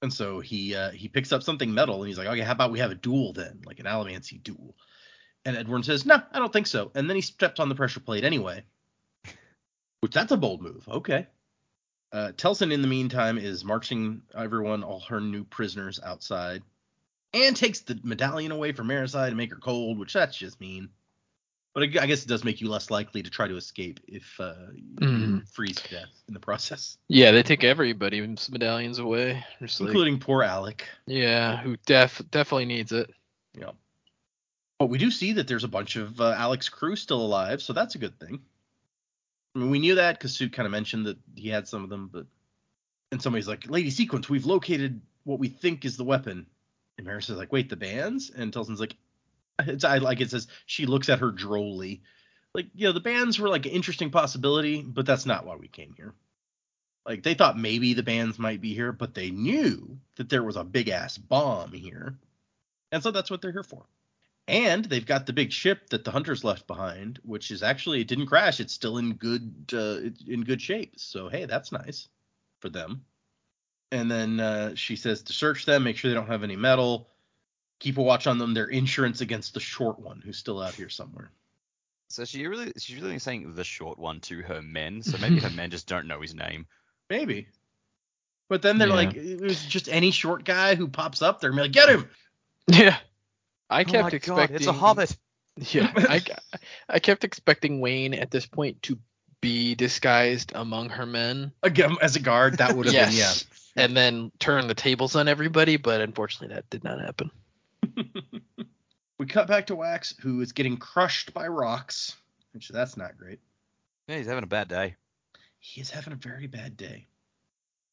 A: And so he uh, he picks up something metal, and he's like, "Okay, how about we have a duel then, like an Allomancy duel?" And Edwarn says, "No, I don't think so." And then he steps on the pressure plate anyway, which that's a bold move. Okay. Uh, Telsin, in the meantime, is marching everyone, all her new prisoners outside, and takes the medallion away from Marasi to make her cold, which that's just mean. But I I guess it does make you less likely to try to escape if uh, you
C: Mhm.
A: freeze to death in the process,
C: Yeah, they take everybody's medallions away. Just like,
A: including poor Allik.
C: yeah, who def definitely needs it.
A: Yeah. But we do see that there's a bunch of uh, Allik's crew still alive, so that's a good thing. I mean, we knew that because Suit kind of mentioned that he had some of them, but and somebody's like, "Lady Sequence, we've located what we think is the weapon." And Maris is like, "Wait, the bands?" And Telsin's like, "It's I like it says." She looks at her drolly, like, you know the bands were like an interesting possibility, but that's not why we came here." Like they thought maybe the bands might be here, but they knew that there was a big ass bomb here, and so that's what they're here for. And they've got the big ship that the hunters left behind, which is actually it didn't crash. It's still in good uh, in good shape. So hey, that's nice for them. And then uh, she says to search them, make sure they don't have any metal, keep a watch on them. Their insurance against the short one who's still out here somewhere.
B: So she really she's really saying the short one to her men. So *laughs* maybe her men just don't know his name.
A: Maybe. But then they're
C: Yeah.
A: like, it was just any short guy who pops up. They're gonna be like, get him. *laughs*
C: Yeah, I
B: oh
C: kept
B: my
C: expecting.
B: god, it's a hobbit. *laughs*
C: Yeah, I, I kept expecting Wayne at this point to be disguised among her men.
A: Again, as a guard, that would have
C: yes.
A: been yeah.
C: And then turn the tables on everybody, but unfortunately that did not happen. *laughs*
A: we cut back to Wax, who is getting crushed by rocks, which that's not great.
B: Yeah, he's having a bad day.
A: He is having a very bad day.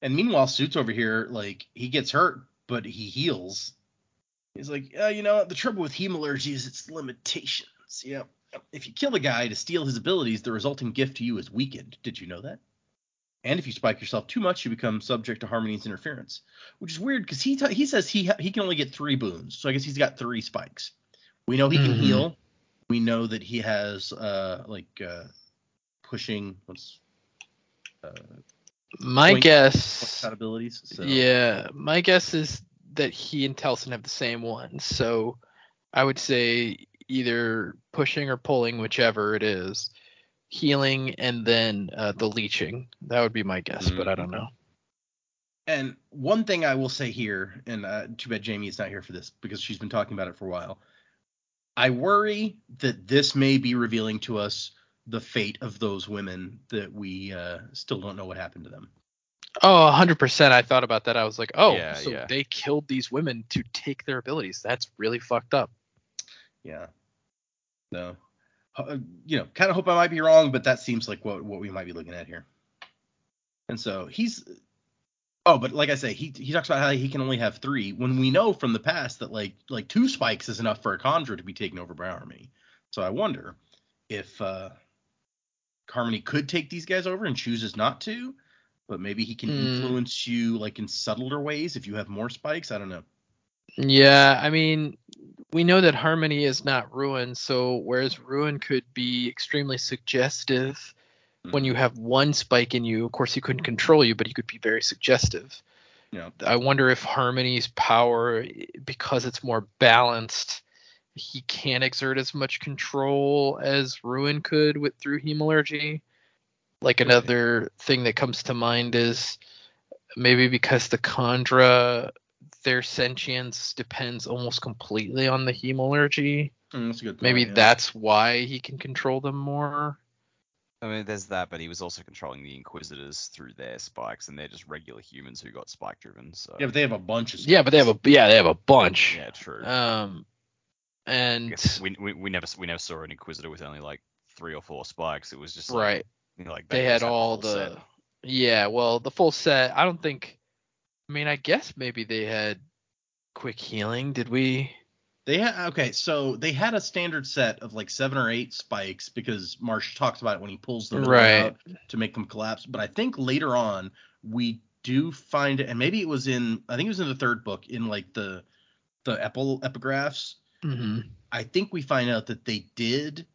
A: And meanwhile, Suits over here, like he gets hurt, but he heals. He's like, uh, you know, the trouble with hemalurgy is its limitations. Yep. If you kill a guy to steal his abilities, the resulting gift to you is weakened. Did you know that? And if you spike yourself too much, you become subject to Harmony's interference, which is weird because he t- he says he ha- he can only get three boons, so I guess he's got three spikes. We know he can
C: Mhm.
A: heal. We know that he has uh like uh pushing what's uh
C: My guess
A: abilities. So
C: Yeah, my guess is that he and Telsin have the same one. So I would say either pushing or pulling, whichever it is, healing and then uh, the leeching. That would be my guess, but I don't know.
A: And one thing I will say here, and uh, too bad Jaymee is not here for this because she's been talking about it for a while. I worry that this may be revealing to us the fate of those women that we uh, still don't know what happened to them.
C: Oh, 100%. I thought about that. I was like, oh,
B: Yeah,
C: so
B: yeah.
C: they killed these women to take their abilities. That's really fucked up.
A: Yeah. No. Uh, you know, kind of hope I might be wrong, but that seems like what what we might be looking at here. And so he's. Oh, but like I say, he he talks about how he can only have three when we know from the past that like like two spikes is enough for a conjurer to be taken over by Harmony. So I wonder if uh Harmony could take these guys over and chooses not to, but maybe he can
C: Hmm.
A: influence you like in subtler ways if you have more spikes. I don't know.
C: Yeah, I mean, we know that Harmony is not Ruin, so whereas Ruin could be extremely suggestive when you have one spike in you, of course he couldn't control you, but he could be very suggestive.
A: Yeah.
C: I wonder if Harmony's power, because it's more balanced, he can't exert as much control as Ruin could with through hemalurgy. Like
A: Could be.
C: another thing that comes to mind is maybe because the kandra, their sentience depends almost completely on the hemalurgy.
A: Mm, that's a good point.
C: Maybe
A: yeah.
C: that's why he can control them more.
B: I mean, there's that, but he was also controlling the Inquisitors through their spikes, and they're just regular humans who got spike driven. So
A: Yeah, but they have a bunch of.
C: Yeah, but they have a yeah, they have a bunch.
B: yeah, true.
C: Um, and
B: we, we we never we never saw an Inquisitor with only like three or four spikes. It was just like,
C: right,
B: you know, like
C: they had all the
B: set.
C: yeah. Well, the full set. I don't think. I mean, I guess maybe they had quick healing. Did we?
A: They had okay, so they had a standard set of like seven or eight spikes because Marsh talks about it when he pulls them
C: Right.
A: out to make them collapse. But I think later on we do find it, and maybe it was in I think it was in the third book in like the the epi- epigraphs.
C: hmm
A: I think we find out that they did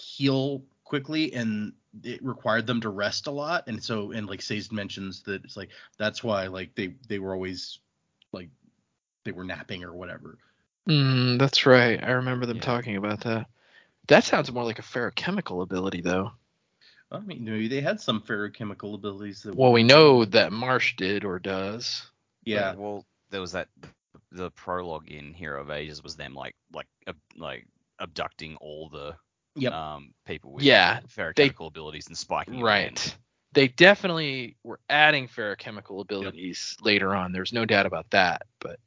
A: heal quickly and it required them to rest a lot. And so and like Saze mentions that it's like that's why like they they were always like they were napping or whatever.
C: Mm, that's right. I remember them
B: Yeah.
C: talking about that. That sounds more like a feruchemical ability, though.
A: I mean, maybe they had some feruchemical abilities that.
C: Well, we know that Marsh did or does.
A: Yeah,
B: Well, there was that the prologue in Hero of Ages was them like like ab, like abducting all the
A: Yep.
B: um people with
C: Yeah,
B: feruchemical abilities and spiking them in.
C: Right. They definitely were adding feruchemical abilities later on. There's no doubt about that. But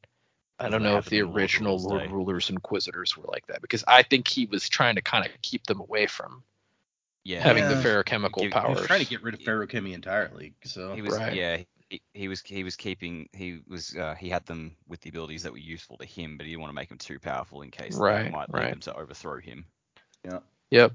C: I don't know if the original
B: Ruler's
C: Lord
B: Day?
C: Rulers Inquisitors were like that because I think he was trying to kind of keep them away from
B: Yeah,
C: having
A: Yeah.
C: the feruchemical
B: Give-
A: he was
C: powers.
A: trying to get rid of feruchemy entirely. So
B: he was
C: Right.
B: yeah he, he was he was keeping he was uh, he had them with the abilities that were useful to him, but he didn't want to make them too powerful in case
C: Right,
B: that might lead them to overthrow him.
C: Yep.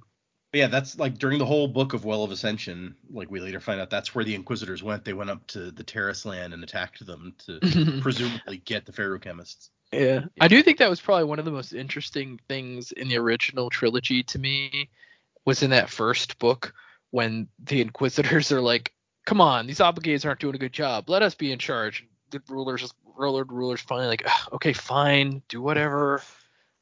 A: But yeah, that's like during the whole book of Well of Ascension. Like we later find out that's where the Inquisitors went. They went up to the Terris land and attacked them to *laughs* presumably get the feruchemists.
C: Yeah. I do think that was probably one of the most interesting things in the original trilogy to me was in that first book when the Inquisitors are like, come on, these obligates aren't doing a good job. Let us be in charge. The rulers, ruler, rulers finally like, okay, fine, do whatever.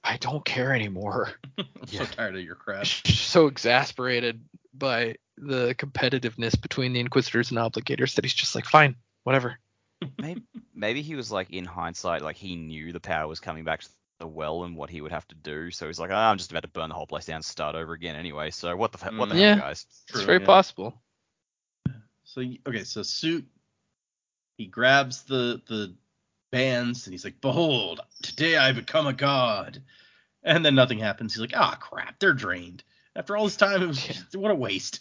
C: I don't care anymore. *laughs*
A: I'm so tired of your crap. *laughs*
C: so exasperated by the competitiveness between the Inquisitors and Obligators that he's just like, fine, whatever. *laughs*
B: Maybe maybe he was like in hindsight like he knew the power was coming back to the well and what he would have to do. So he's like, ah, I'm just about to burn the whole place down, and start over again anyway. So what the f- what the
C: Mm. Yeah.
B: hell, guys?
A: True,
C: it's very
A: yeah.
C: possible.
A: So okay, so suit he grabs the the bands and he's like, "Behold, today I become a god." And then nothing happens. He's like, "Ah, crap, they're drained." After all this time, it was
C: Yeah.
A: just, what a waste.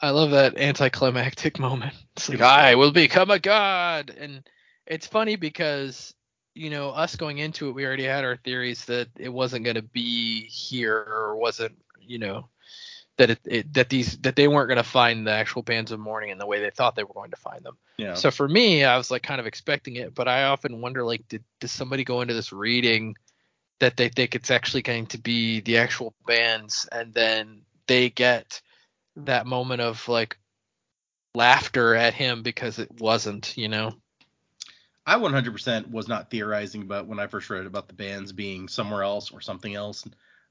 C: I love that anticlimactic moment. It's like I will become a god, and it's funny because you know us going into it, we already had our theories that it wasn't going to be here or wasn't, you know, that it, it that these that they weren't going to find the actual bands of mourning in the way they thought they were going to find them.
A: Yeah.
C: So for me, I was like kind of expecting it, but I often wonder like, did does somebody go into this reading that they think it's actually going to be the actual bands, and then they get that moment of like laughter at him because it wasn't, you know?
A: I 100% was not theorizing about when I first read about the bands being somewhere else or something else.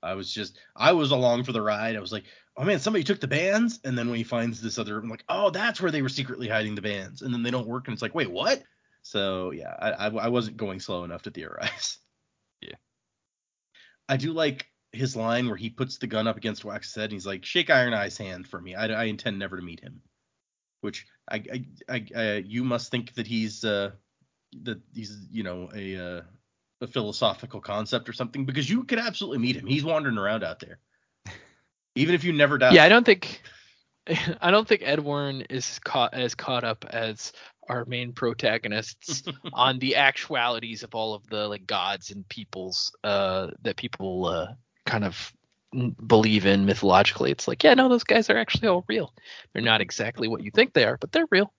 A: I was just I was along for the ride. I was like, oh man, somebody took the bands, and then when he finds this other, I'm like, oh, that's where they were secretly hiding the bands, and then they don't work, and it's like, wait, what? So yeah, I I, I wasn't going slow enough to theorize.
B: Yeah.
A: I do like his line where he puts the gun up against Wax's head, and he's like, shake Iron Eye's hand for me. I, I intend never to meet him. Which I I, I, I you must think that he's uh that he's you know a uh, a philosophical concept or something because you could absolutely meet him. He's wandering around out there. *laughs* Even if you never die.
C: Yeah, I don't think *laughs* I don't think Edwarn is caught as caught up as our main protagonists *laughs* on the actualities of all of the like gods and peoples uh that people uh kind of believe in mythologically. It's like, yeah, no, those guys are actually all real. They're not exactly what you think they are, but they're real.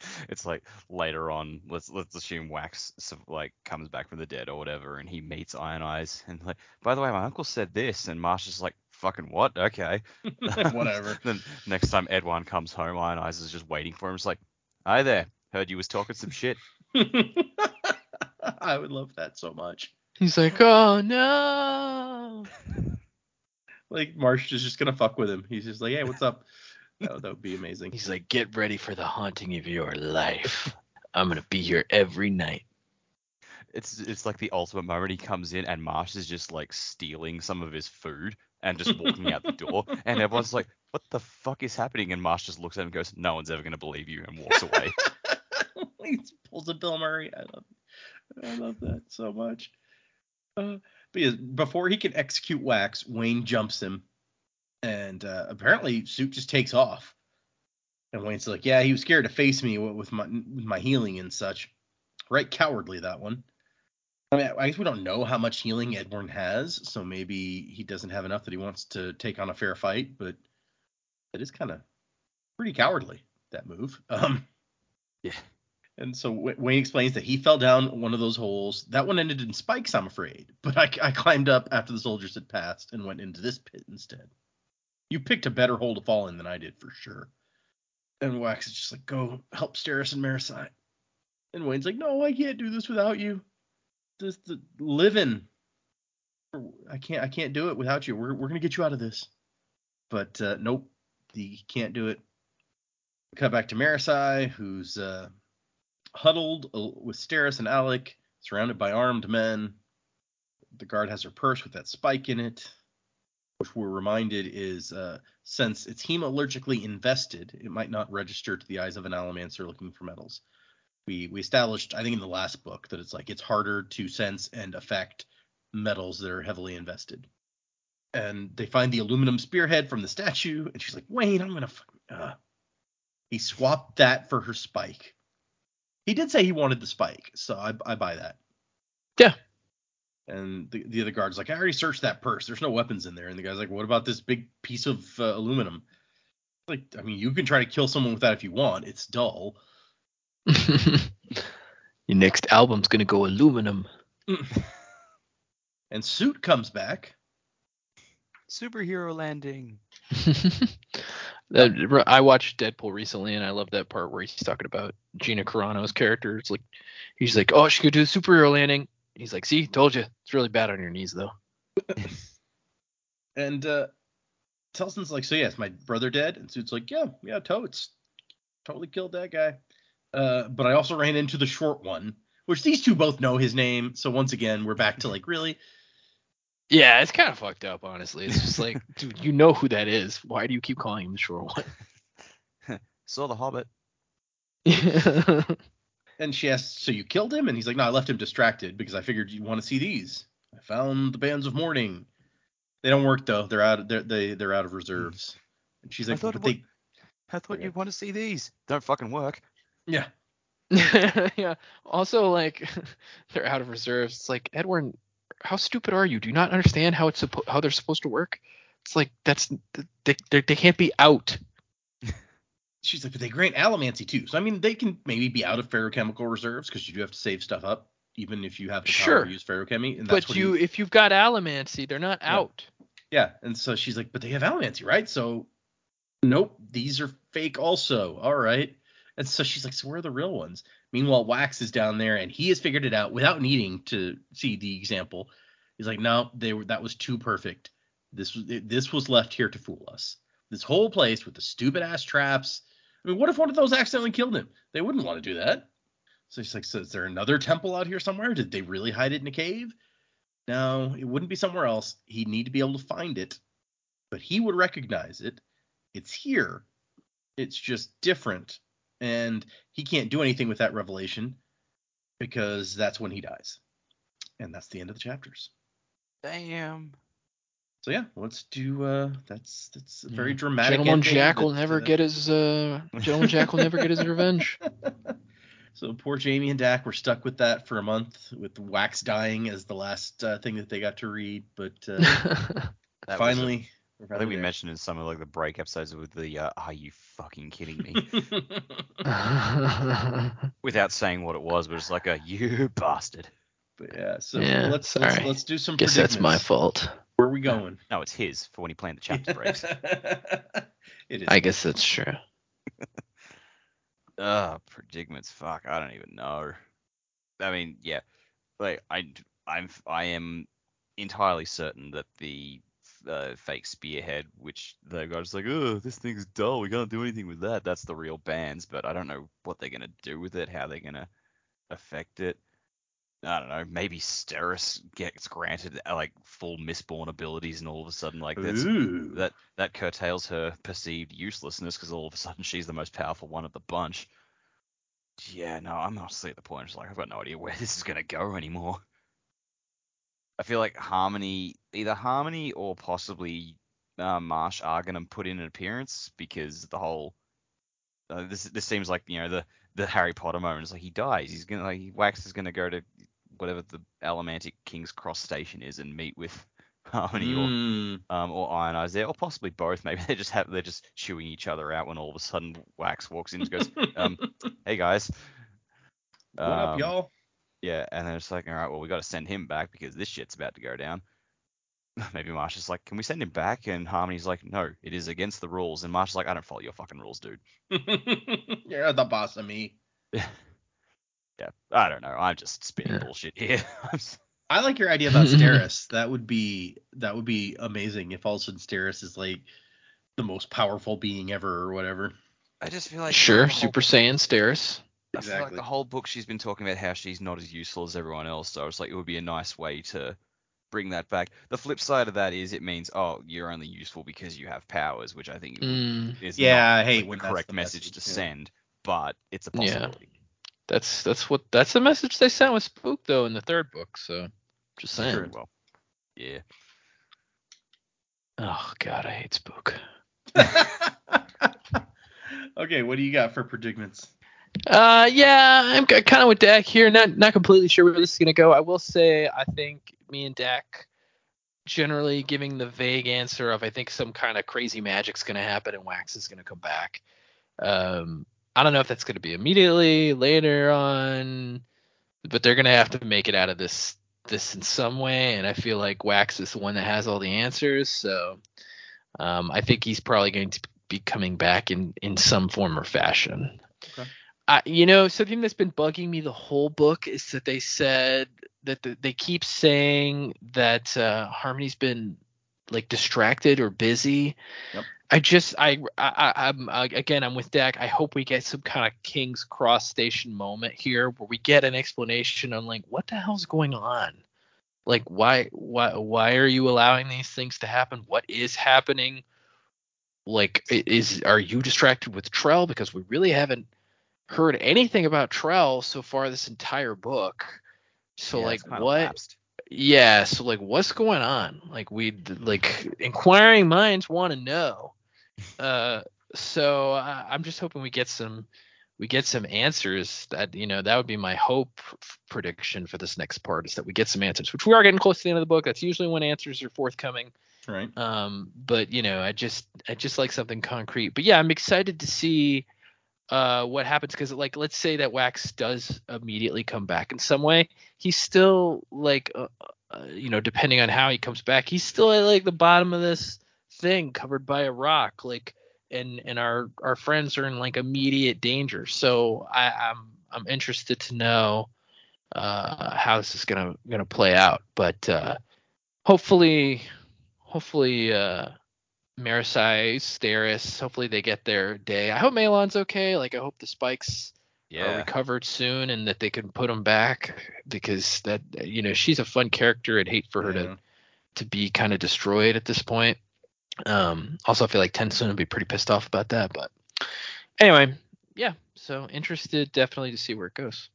C: *laughs*
B: It's like later on, let's let's assume Wax like comes back from the dead or whatever, and he meets Iron Eyes, and like, by the way, my uncle said this, and Marsh is like, fucking what? Okay. *laughs* *laughs*
A: Whatever.
B: then next time Edwarn comes home, Iron Eyes is just waiting for him. It's like, hi there, heard you was talking some shit.
A: I would love that so much.
C: He's like, oh no.
A: Like Marsh is just gonna fuck with him. He's just like, hey, what's up? That, that would be amazing.
C: He's like, get ready for the haunting of your life. I'm gonna be here every night.
B: It's it's like the ultimate moment. He comes in and Marsh is just like stealing some of his food and just walking out the door, *laughs* and everyone's like, what the fuck is happening? And Marsh just looks at him and goes, no one's ever gonna believe you, and walks away. *laughs*
A: he pulls a Bill Murray. I love, I love that so much. Uh, but before he can execute Wax, Wayne jumps him, and uh, apparently Suit just takes off. And Wayne's like, "Yeah, he was scared to face me with my with my healing and such. Right, cowardly that one. I mean, I guess we don't know how much healing Edwarn has, so maybe he doesn't have enough that he wants to take on a fair fight. But it is kind of pretty cowardly that move. *laughs* Um,
B: Yeah.
A: and so Wayne explains that he fell down one of those holes. That one ended in spikes, I'm afraid. But I, I climbed up after the soldiers had passed and went into this pit instead. You picked a better hole to fall in than I did for sure. And Wax is just like, go help Steris and Marasi. And Wayne's like, no, I can't do this without you. This the living. I can't I can't do it without you. We're we're gonna get you out of this. But uh, nope, he can't do it. Cut back to Marasi, who's uh, huddled uh, with Steris and Alec, surrounded by armed men. The guard has her purse with that spike in it, which we're reminded is uh, since it's hemalurgically invested, it might not register to the eyes of an allomancer looking for metals. We we established, I think, in the last book that it's like it's harder to sense and affect metals that are heavily invested. And they find the aluminum spearhead from the statue, and she's like, "Wayne, I'm gonna." Uh. He swapped that for her spike. He did say he wanted the spike, so I, I buy that.
C: Yeah.
A: And the, the other guard's like, I already searched that purse. There's no weapons in there. And the guy's like, What about this big piece of uh, aluminum? Like, I mean, you can try to kill someone with that if you want. It's dull. *laughs*
C: Your next album's gonna go aluminum. *laughs*
A: And Suit comes back.
B: Superhero landing. *laughs*
C: I watched Deadpool recently, and I love that part where he's talking about Gina Carano's character. It's like he's like, "Oh, she could do a superhero landing." He's like, "See, told you. It's really bad on your knees, though." *laughs*
A: And uh, Telsin's like, So, yes, my brother dead? And Suit's like, Yeah, yeah, totes. Totally killed that guy. Uh, but I also ran into the short one, Which these two both know his name. So once again, we're back to like, really?
C: Yeah, it's kind of fucked up, honestly. It's just like, *laughs* dude, you know who that is. Why do you keep calling him the short one? *laughs*
B: so the Hobbit.
A: And she asks, so you killed him? And he's like, no, I left him distracted because I figured you'd want to see these. I found the bands of mourning. They don't work though. They're out. They're they they're out of hmm. reserves. And she's
B: I
A: like,
B: thought
A: but
B: it
A: they,
B: I thought you'd want to see these. Don't fucking work.
A: yeah. *laughs*
C: yeah. Also, like, *laughs* they're out of reserves. It's like, Edwarn, how stupid are you? Do you not understand how it's suppo- how they're supposed to work? It's like that's they they, they can't be out.
A: She's like, but they grant allomancy too. So I mean, they can maybe be out of feruchemical reserves because you do have to save stuff up, even if you have the power
C: Sure.
A: to use feruchemy. And that's
C: But you, if you've got allomancy, they're not
A: Yeah.
C: out.
A: yeah. And so she's like, but they have allomancy, right? So nope, these are fake also. All right. And so she's like, so where are the real ones? Meanwhile, Wax is down there and he has figured it out without needing to see the example. He's like, no, they were that was too perfect. This was this was left here to fool us. This whole place with the stupid ass traps. I mean, what if one of those accidentally killed him? They wouldn't want to do that. So he's like, so is there another temple out here somewhere? Did they really hide it in a cave? No, it wouldn't be somewhere else. He'd need to be able to find it, but he would recognize it. It's here. It's just different. And he can't do anything with that revelation because that's when he dies. And that's the end of the chapters.
B: Damn.
A: So yeah, let's do uh that's that's a very
C: Yeah.
A: dramatic
C: Gentleman
A: ending
C: Jack will
A: that,
C: never
A: uh,
C: get his uh Gentleman Jack will never get his revenge. *laughs*
A: So poor Jaymee and Dak were stuck with that for a month, with Wax dying as the last uh, thing that they got to read. But uh, *laughs*
B: That was a-
A: finally, we're
B: I
A: finally
B: think we mentioned in some of like the break episodes with the uh, "Are you fucking kidding me?" *laughs* without saying what it was, but it's like a "You bastard."
A: but yeah, so
C: Yeah,
A: let's, let's let's do some.
C: Guess that's my fault.
A: Where are we going?
B: No, it's his for when he planned the *laughs* chapter breaks.
A: it is.
C: I guess that's true.
B: Uh, *laughs* predicaments. Fuck, I don't even know. I mean, yeah, like I, I'm, I am entirely certain that the uh, fake spearhead, which the guy's like, oh, this thing's dull, we can't do anything with that. That's the real bands, but I don't know what they're gonna do with it, how they're gonna affect it. I don't know. Maybe Steris gets granted uh, like full Mistborn abilities, and all of a sudden, like that's that that curtails her perceived uselessness because all of a sudden she's the most powerful one of the bunch. Yeah, no, I'm honestly at the point. It's like I've got no idea where *laughs* this is gonna go anymore. I feel like Harmony, either Harmony or possibly uh, Marsh are gonna put in an appearance because the whole uh, this this seems like you know the the Harry Potter moment. It's like he dies. He's gonna like Wax is gonna go to whatever the Allomantic King's Cross station is and meet with *laughs* Harmony or
A: Mm.
B: um, or Iron Eyes there, or possibly both. Maybe they just have they're just chewing each other out when all of a sudden Wax walks in and goes, um, *laughs* "Hey guys,
A: what up,
B: Um,
A: y'all?
B: yeah," and then it's like, "All right, well we got to send him back because this shit's about to go down." *laughs* Maybe Marsh is like, "Can we send him back?" And Harmony's like, "No, it is against the rules." And Marsh is like, "I don't follow your fucking rules, dude."
A: You're the boss of me.
B: Yeah, I don't know. I'm just spitting
C: Yeah.
B: bullshit here. *laughs* I'm s-
A: I like your idea about *laughs* Steris. that would be that would be amazing if all of a sudden Steris is like the most powerful being ever or whatever.
B: I just feel like
C: Sure,
B: the whole-
C: Super Saiyan Steris.
B: I feel like
A: Exactly.
B: the whole book she's been talking about how she's not as useful as everyone else. So it's like it would be a nice way to bring that back. The flip side of that is it means oh you're only useful because you have powers, which I think
C: Mm,
B: is
A: Yeah,
B: not,
A: I hate when
B: the correct
A: the
B: message,
A: message,
B: to
A: yeah.
B: send, but it's a
C: Yeah.
B: Possibility.
C: that's that's what that's the message they sent with Spook though in the third book. So just saying.
B: True. Well, yeah.
C: Oh god, I hate Spook. *laughs*
A: okay, what do you got for predicaments?
C: Uh, yeah, I'm kind of with Dak here. Not not completely sure where this is gonna go. I will say I think me and Dak generally giving the vague answer of I think some kind of crazy magic's gonna happen and Wax is gonna come back. Um, I don't know if that's gonna be immediately later on, but they're gonna have to make it out of this this in some way, and I feel like Wax is the one that has all the answers. So, um, I think he's probably going to be coming back in in some form or fashion.
A: Okay.
C: I, you know, something that's been bugging me the whole book is that they said that the, they keep saying that uh, Harmony's been like distracted or busy.
A: Yep.
C: I just I, I I'm uh, again I'm with Dak. I hope we get some kind of King's Cross station moment here where we get an explanation on like what the hell's going on. Like why why why are you allowing these things to happen? What is happening? Like is are you distracted with Trell because we really haven't heard anything about Trell so far this entire book. So
B: Yeah,
C: like what. Yeah, so like what's going on? Like we like inquiring minds want to know. Uh so I, I'm just hoping we get some we get some answers that you know that would be my hope f- prediction for this next part is that we get some answers which we are getting close to the end of the book that's usually when answers are forthcoming
A: Right.
C: um but you know i just i just like something concrete but yeah i'm excited to see uh what happens because like let's say that wax does immediately come back in some way he's still like uh, uh, you know depending on how he comes back he's still at like the bottom of this thing covered by a rock like and and our our friends are in like immediate danger. So i i'm i'm interested to know uh how this is gonna gonna play out. But uh hopefully hopefully uh Marasi, Steris, hopefully they get their day. I hope MeLaan's okay. Like I hope the spikes are
B: Yeah.
C: recovered soon and that they can put them back because that you know she's a fun character. I'd hate for her
A: Yeah.
C: to to be kind of destroyed at this point. Um, also, I feel like TenSoon would be pretty pissed off about that. But anyway, yeah. So interested definitely to see where it goes.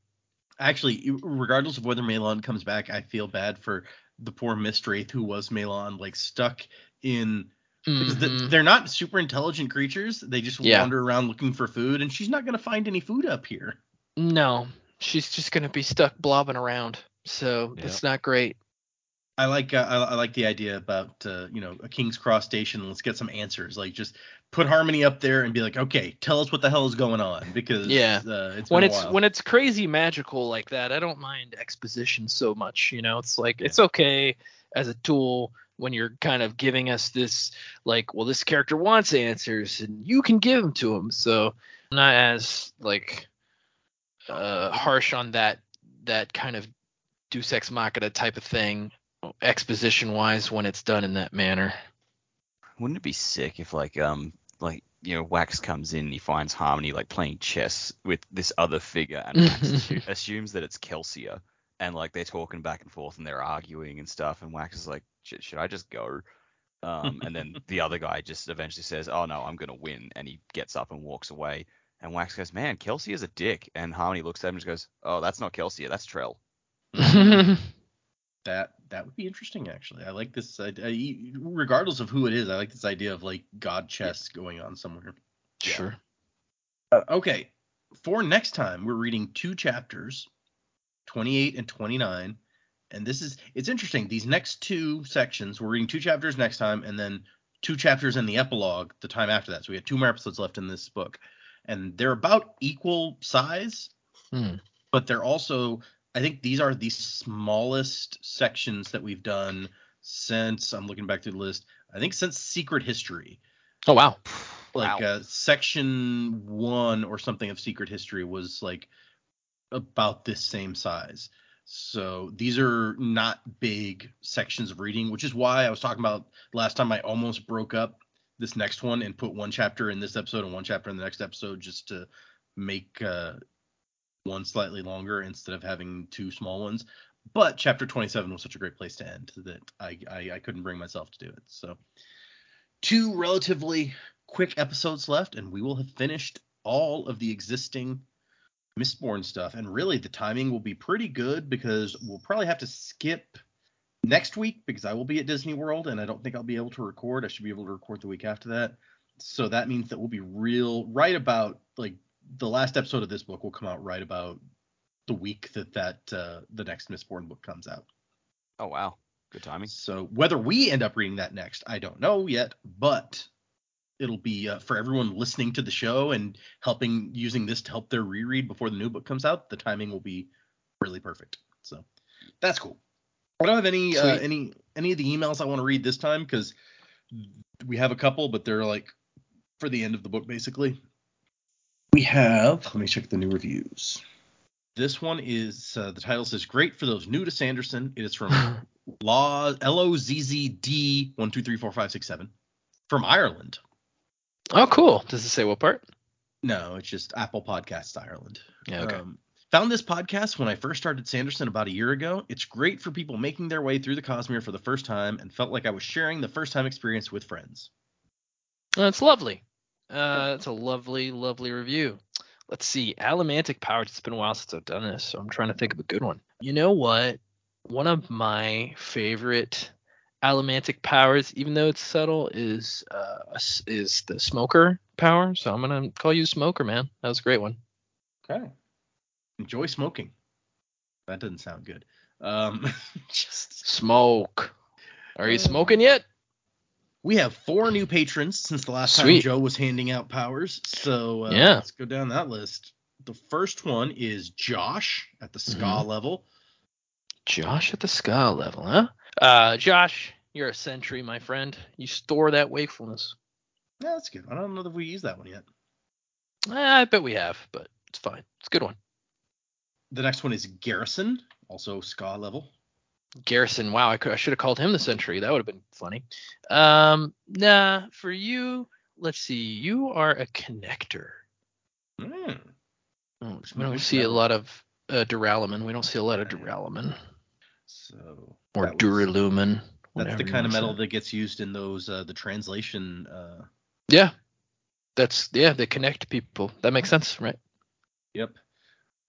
A: Actually, regardless of whether MeLaan comes back, I feel bad for the poor mistwraith who was Malon, like stuck in because th-
C: Mhm.
A: they're not super intelligent creatures. They just
C: Yeah.
A: wander around looking for food, and she's not gonna find any food up here.
C: No, she's just gonna be stuck blobbing around. So
B: Yep.
C: it's not great.
A: I like uh, I, I like the idea about uh, you know a King's Cross station. Let's get some answers. Like just put Harmony up there and be like, okay, tell us what the hell is going on because
C: Yeah.
A: uh, it's
C: when it's when it's crazy magical like that, I don't mind exposition so much. You know, it's like it's okay as a tool when you're kind of giving us this like, well, this character wants answers and you can give them to him. So I'm not as like uh, harsh on that that kind of Deus Ex Machina type of thing, exposition wise, when it's done in that manner.
B: Wouldn't it be sick if like um like you know Wax comes in and he finds Harmony like playing chess with this other figure and Wax *laughs* assumes that it's Kelsier and like they're talking back and forth and they're arguing and stuff and Wax is like should, should I just go um and then *laughs* the other guy just eventually says oh no I'm gonna win and he gets up and walks away and Wax goes man Kelsier is a dick and Harmony looks at him and just goes oh that's not Kelsier that's Trell *laughs*
A: that that would be interesting actually. I like this. I, I, regardless of who it is, I like this idea of like God chess going on somewhere.
C: Sure.
A: Uh, okay, for next time, we're reading two chapters, 28 and 29. And this is, it's interesting. These next two sections, we're reading two chapters next time, and then two chapters in the epilogue the time after that. So we have two more episodes left in this book. And they're about equal size,
C: Hmm.
A: but they're also, I think these are the smallest sections that we've done since, I'm looking back through the list, I think since Secret History
C: Oh wow.
A: like
B: Wow.
A: uh, section one or something of secret history was like about this same size. So these are not big sections of reading which is why i was talking about last time i almost broke up this next one and put one chapter in this episode and one chapter in the next episode just to make uh, one slightly longer instead of having two small ones. But chapter 27 was such a great place to end that i i, I couldn't bring myself to do it. So two relatively quick episodes left, and we will have finished all of the existing Mistborn stuff. And really, the timing will be pretty good because we'll probably have to skip next week because I will be at Disney World, and I don't think I'll be able to record. I should be able to record the week after that. So that means that we'll be real right about like the last episode of this book will come out right about the week that that uh, the next Mistborn book comes out.
B: oh wow good timing
A: So whether we end up reading that next, I don't know yet, but it'll be uh, for everyone listening to the show and helping using this to help their reread before the new book comes out. The timing will be really perfect. So that's cool. I don't have any uh, any any of the emails I want to read this time because we have a couple, but they're like for the end of the book basically. We have. Let me check the new reviews. This one is uh, the title says great for those new to Sanderson. It is from *laughs* Law L O Z Z D one two three four five six seven from Ireland.
C: Oh, cool. Does it say what part?
A: No, it's just Apple Podcasts Ireland.
C: Yeah. Okay.
A: Um, found this podcast when I first started Sanderson about a year ago. It's great for people making their way through the Cosmere for the first time and felt like I was sharing the first time experience with friends.
C: That's lovely. Uh, that's a lovely, lovely review. Let's see. Allomantic powers. It's been a while since I've done this, so I'm trying to think of a good one. You know what? One of my favorite allomantic powers, even though it's subtle, is uh, is the smoker power. So I'm gonna call you smoker, man. That was a great one.
A: Okay. Enjoy smoking. That doesn't sound good. Um, *laughs* just
C: Smoke. Are you smoking yet?
A: we have four new patrons since the last
C: Sweet.
A: time Joe was handing out powers. So uh,
C: Yeah.
A: let's go down that list. The first one is Josh at the ska
C: Mhm.
A: level.
C: Josh at the ska level, huh? Uh, Josh, you're a sentry, my friend. You store that wakefulness.
A: Yeah, that's good. I don't know if we used that one yet.
C: Eh, I bet we have, but it's fine. It's a good one.
A: The next one is Garrison, also ska level.
C: Garrison, wow, I, could, I should have called him the sentry. That would have been funny. Um, nah, for you, let's see. You are a connector.
A: Hmm.
C: Oh, we don't see a lot of uh, Duralumin. We don't see a lot of Duralumin
A: So
C: or
A: that
C: Duralumin.
A: That's the kind of metal
C: say.
A: that gets used in those uh, the translation. Uh,
C: Yeah, that's yeah. They connect people. That makes sense, right?
A: yep.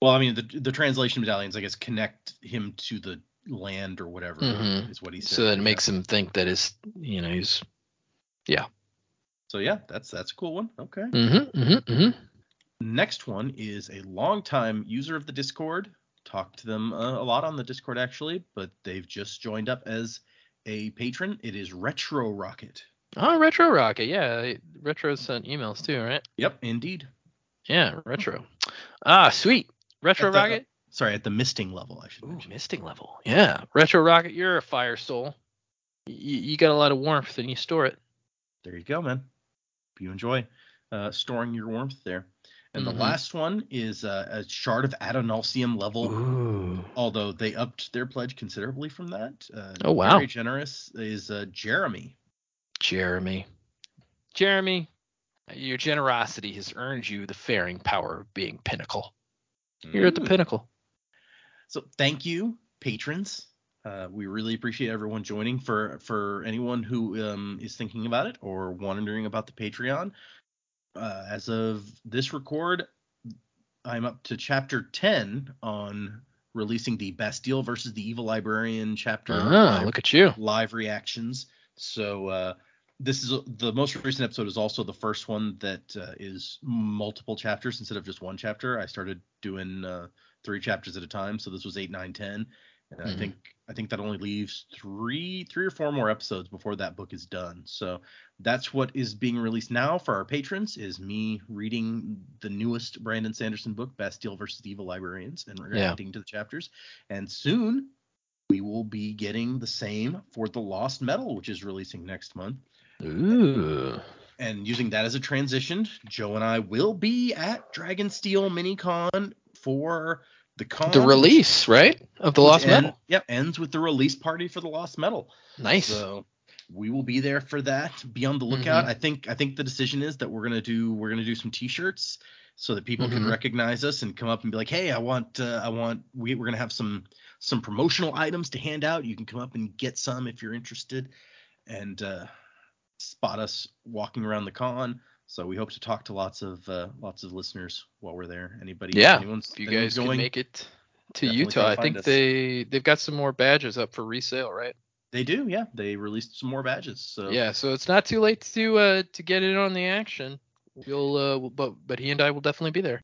A: Well, I mean the the translation medallions, I guess, connect him to the land or whatever
C: Mhm.
A: is what he said.
C: So that
A: yeah.
C: makes him think that is, you know, he's. Yeah.
A: So yeah, that's that's a cool one. Okay.
C: Mm-hmm. Mm-hmm. mm-hmm.
A: Next one is a longtime user of the Discord. Talked to them uh, a lot on the Discord actually, but they've just joined up as a patron. It is Retro Rocket.
C: Oh, Retro Rocket. Yeah, Retro sent emails too, right?
A: Yep, indeed.
C: Yeah, Retro. Ah, sweet. Retro
A: the-
C: Rocket.
A: Sorry, at the misting level, I should
C: Ooh,
A: mention.
C: misting level. Yeah, Retro Rocket. You're a fire soul. Y- you got a lot of warmth and you store it.
A: There you go, man. You enjoy uh, storing your warmth there. And
C: Mhm.
A: the last one is uh, a shard of Adonalsium level.
C: Ooh.
A: Although they upped their pledge considerably from that. Uh,
C: Oh, wow.
A: Very generous is uh, Jeremy.
C: Jeremy. Jeremy, your generosity has earned you the faring power of being pinnacle. You're at the
A: Mm.
C: pinnacle.
A: So thank you, patrons. Uh, we really appreciate everyone joining. For for anyone who um, is thinking about it or wondering about the Patreon, uh, as of this record, I'm up to chapter 10 on releasing the Bastille versus the Evil Librarian chapter.
C: Ah,
A: live,
C: look at you.
A: live reactions. So uh, this is the most recent episode is also the first one that uh, is multiple chapters instead of just one chapter. I started doing uh, three chapters at a time, so this was eight, nine, ten, and I
C: Mhm.
A: think I think that only leaves three, three or four more episodes before that book is done. So that's what is being released now for our patrons is me reading the newest Brandon Sanderson book, Bastille versus the Evil Librarians, and reacting to the chapters. And soon we will be getting the same for the Lost Metal, which is releasing next month.
C: Ooh.
A: And using that as a transition, Joe and I will be at Dragonsteel MiniCon for the con.
C: The release, right? Of the Lost
A: end-
C: Metal.
A: Yep, ends with the release party for the Lost Metal.
C: Nice.
A: So we will be there for that. Be on the lookout.
C: Mm-hmm.
A: I think I think the decision is that we're gonna do we're gonna do some T-shirts so that people can
C: Mhm.
A: recognize us and come up and be like, hey, I want uh, I want we we're gonna have some some promotional items to hand out. You can come up and get some if you're interested, and uh, spot us walking around the con. So we hope to talk to lots of uh, lots of listeners while we're there. Anybody?
C: Yeah,
A: anyone's,
C: if you guys can make it to Utah, I think
A: us.
C: they they've got some more badges up for resale, right?
A: They do, yeah. They released some more badges. So
C: Yeah, so it's not too late to uh to get in on the action. We'll uh but but he and I will definitely be there.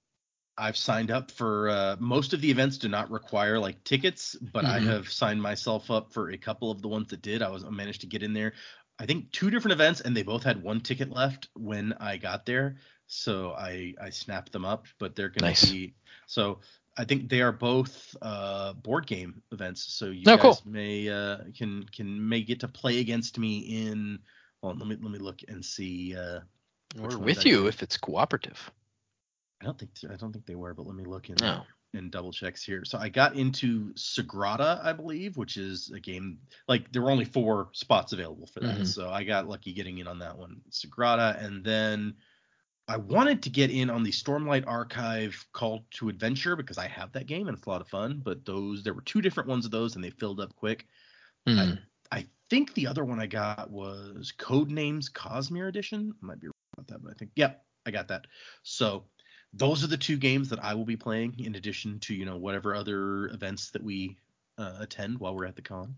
A: I've signed up for uh, most of the events do not require like tickets, but I
C: Mhm.
A: have signed myself up for a couple of the ones that did. I was I managed to get in there. I think two different events, and they both had one ticket left when I got there. So I I snapped them up, but they're gonna
C: Nice.
A: be so. I think they are both uh, board game events, so you
C: Oh,
A: guys
C: cool.
A: may uh, can can may get to play against me in. Well, let me let me look and see. Uh,
C: We're with you if it's cooperative.
A: I don't think I don't think they were, but let me look in.
C: No.
A: And double checks here. So I got into Sagrada, I believe, which is a game like there were only four spots available for that.
C: Mhm.
A: So I got lucky getting in on that one. Sagrada, and then I wanted to get in on the Stormlight Archive Call to Adventure because I have that game and it's a lot of fun. But those there were two different ones of those and they filled up quick.
C: Hmm.
A: I think the other one I got was Codenames Cosmere Edition. I might be wrong about that, but I think yep, I got that. So those are the two games that I will be playing in addition to you know whatever other events that we uh, attend while we're at the con.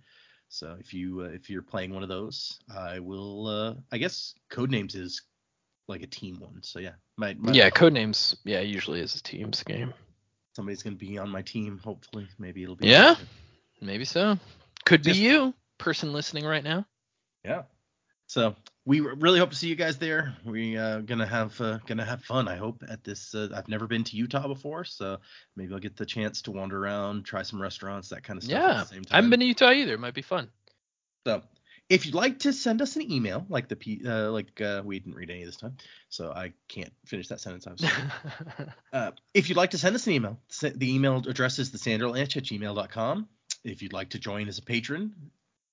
A: So if you uh, if you're playing one of those, I will. Uh, I guess Codenames is like a team one. So yeah, my, my
C: yeah, Codenames. Yeah, usually is a teams game.
A: somebody's gonna be on my team. Hopefully, maybe it'll be.
C: Yeah. Maybe so. Could be you, person listening right now.
A: Yeah. So we really hope to see you guys there. We uh, gonna have uh, gonna have fun. I hope at this. Uh, I've never been to Utah before, so maybe I'll get the chance to wander around, try some restaurants, that kind of stuff.
C: Yeah.
A: At the same
C: I haven't been to Utah either. It might be fun.
A: So if you'd like to send us an email, like the P, uh, like uh, we didn't read any this time, so I can't finish that sentence. I'm sorry. *laughs* Uh, if you'd like to send us an email, the email address is thesanderlanche at gmail.com. If you'd like to join as a patron,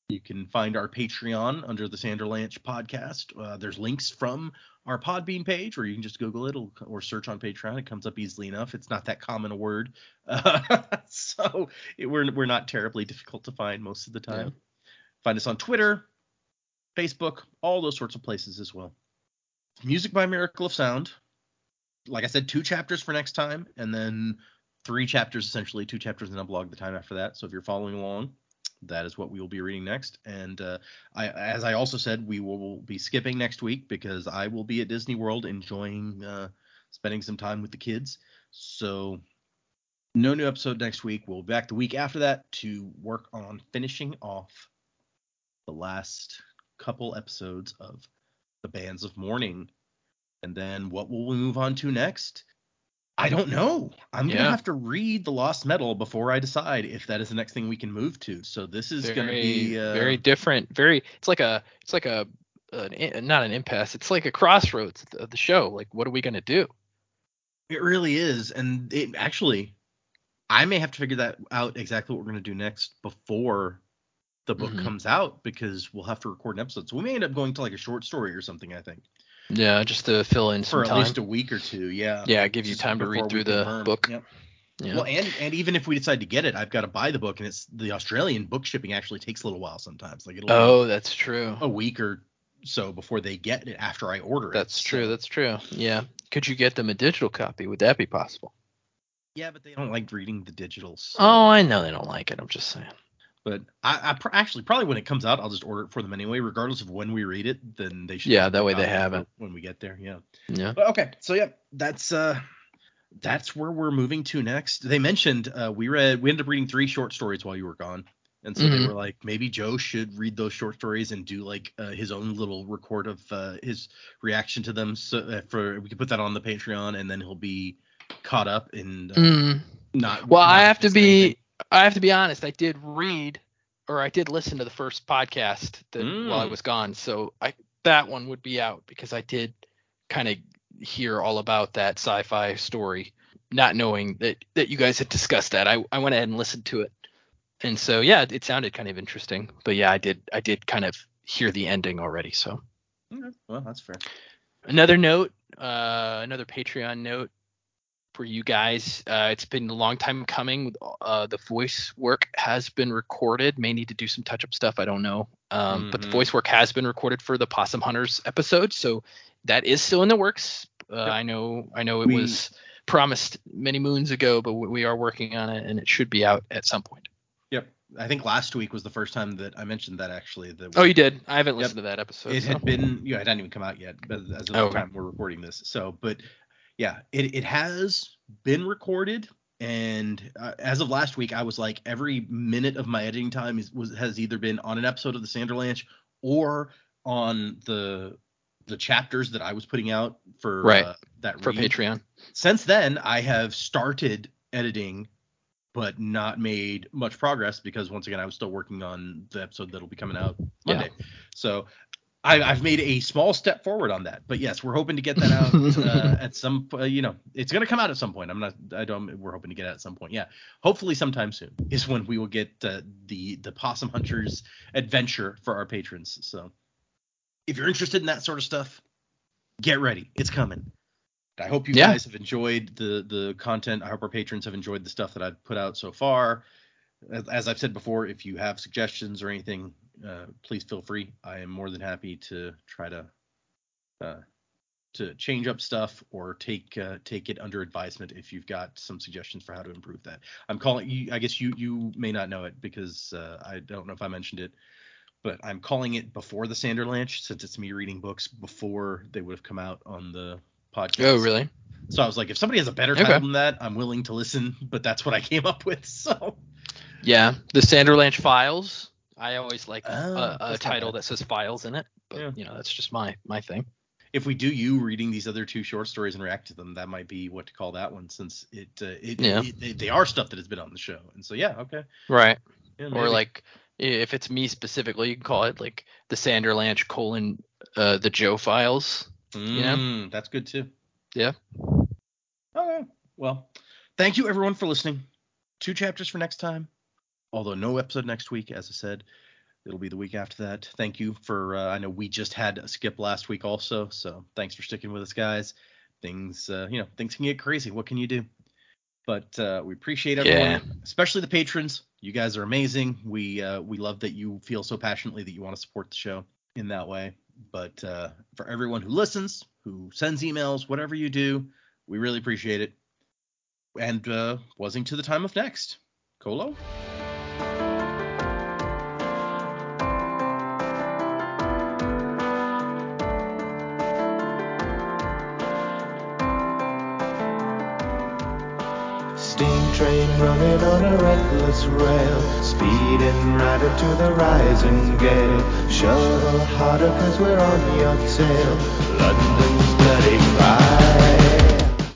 A: you can find our Patreon under the Sanderlanche podcast. Uh, there's links from our Podbean page, or you can just Google it or, search on Patreon. It comes up easily enough. It's not that common a word, uh, *laughs* so it, we're we're not terribly difficult to find most of the time. Find us on Twitter, Facebook, all those sorts of places as well. Music by Miracle of Sound. Like I said, two chapters for next time, and then three chapters essentially, two chapters in a blog the time after that. So if you're following along, that is what we will be reading next. And uh, I, as I also said, we will be skipping next week because I will be at Disney World enjoying uh, spending some time with the kids. So no new episode next week. We'll be back the week after that to work on finishing off the last couple episodes of the Bands of Mourning. And then what will we move on to next? I don't know. I'm gonna have to read the Lost Metal before I decide if that is the next thing we can move to. So this is
C: very,
A: gonna be uh,
C: very different. Very. It's like a. It's like a. An, not an impasse. It's like a crossroads of the show. Like, what are we gonna do?
A: It really is, and it actually, I may have to figure that out exactly what we're gonna do next before the book
C: Mhm.
A: comes out because we'll have to record an episode. So we may end up going to like a short story or something. I think
C: Yeah, just to fill in some
A: for at
C: time.
A: least a week or two. Yeah.
C: yeah, give you time to read through the
A: confirm.
C: book.
A: Yep.
C: Yeah.
A: Well, and and even if we decide to get it, I've got to buy the book, and it's the Australian book shipping actually takes a little while sometimes. Like it'll
C: oh, that's true.
A: a week or so before they get it after I order it.
C: That's true.
A: So-
C: That's true. Yeah. Could you get them a digital copy? Would that be possible?
A: yeah, but they don't like reading the digitals. so-
C: Oh, I know they don't like it. I'm just saying.
A: But I, I pr- actually probably when it comes out, I'll just order it for them anyway, regardless of when we read it. Then they should.
C: Yeah, that way they have it.
A: when we get there. Yeah.
C: Yeah.
A: But okay, so yeah, that's uh, that's where we're moving to next. They mentioned uh, we read we ended up reading three short stories while you were gone, and so they
C: Mhm.
A: were like maybe Joe should read those short stories and do like uh, his own little record of uh, his reaction to them. So uh, for we could put that on the Patreon, and then he'll be caught up and uh,
C: Mm.
A: not.
C: Well,
A: not
C: I have to be
A: anything.
C: I have to be honest. I did read or I did listen to the first podcast that while I
A: Mm.
C: was gone, so I that one would be out because I did kind of hear all about that sci-fi story, not knowing that that you guys had discussed that. I I went ahead and listened to it, and so yeah, it, it sounded kind of interesting. But yeah, I did I did kind of hear the ending already. So
A: Okay, Well, that's fair.
C: another note, uh, another Patreon note for you guys. Uh, it's been a long time coming. Uh, the voice work has been recorded. May need to do some touch up stuff. I don't know. Um, But the
A: Mhm.
C: voice work has been recorded for the Possum Hunters episode, so that is still in the works. Uh,
A: Yep.
C: I know. I know it
A: We-
C: was promised many moons ago, but we we are working on it, and it should be out at some point.
A: Yep. I think last week was the first time that I mentioned that actually. That
C: Oh, you did. I haven't
A: Yep.
C: listened to that episode.
A: it
C: so.
A: had been yeah it hadn't even come out yet but as of
C: Oh,
A: the
C: okay.
A: time we're recording this so but yeah it, it has been recorded and uh, as of last week i was like every minute of my editing time is was has either been on an episode of the Sanderlanche or on the the chapters that i was putting out for
C: Right.
A: uh, that
C: for
A: read.
C: Patreon.
A: since then i have started editing but not made much progress because once again i was still working on the episode that'll be coming out
C: Yeah.
A: so I, I've made a small step forward on that, but yes, we're hoping to get that out *laughs* uh, at some. Uh, you know, it's gonna come out at some point. I'm not. I don't. We're hoping to get it at some point. Yeah, hopefully sometime soon is when we will get uh, the the Possum Hunters adventure for our patrons. So, if you're interested in that sort of stuff, get ready. It's coming. I hope you
C: Yeah.
A: guys have enjoyed the the content. I hope our patrons have enjoyed the stuff that I've put out so far. As, I've said before, if you have suggestions or anything, uh, please feel free. I am more than happy to try to uh, to change up stuff or take uh, take it under advisement if you've got some suggestions for how to improve that. I'm calling you. I guess you you may not know it because uh, I don't know if I mentioned it, but I'm calling it before the Sanderlanche since it's me reading books before they would have come out on the podcast.
C: Oh, really?
A: So I was like, if somebody has a better
C: Okay.
A: title than that, I'm willing to listen. *laughs* But that's what I came up with. *laughs* So
C: Yeah, the Sanderlanche Files. I always like
A: Oh,
C: a, a title that says files in it, but
A: Yeah.
C: you know that's just my my thing.
A: if we do you reading these other two short stories and react to them, that might be what to call that one, since it uh, it,
C: Yeah.
A: it- they, they are stuff that has been on the show. And so yeah, okay.
C: Right.
A: Yeah,
C: Or like if it's me specifically, you can call it like the Sanderlanche colon uh, the Joe Files.
A: Mm, that's good too.
C: Yeah.
A: Okay. Well, thank you everyone for listening. Two chapters for next time. Although no episode next week, as I said, it'll be the week after that. Thank you for. Uh, I know we just had a skip last week also, so thanks for sticking with us, guys. Things, uh, you know, things can get crazy. What can you do? But uh, we appreciate everyone,
C: Yeah.
A: especially the patrons. You guys are amazing. We uh, we love that you feel so passionately that you want to support the show in that way. But uh, for everyone who listens, who sends emails, whatever you do, we really appreciate it. And uh, wasing to the time of next. Colo?
D: Running on a reckless rail, speeding right into the rising gale. Shuttle harder cause we're on your tail. London's bloody cry.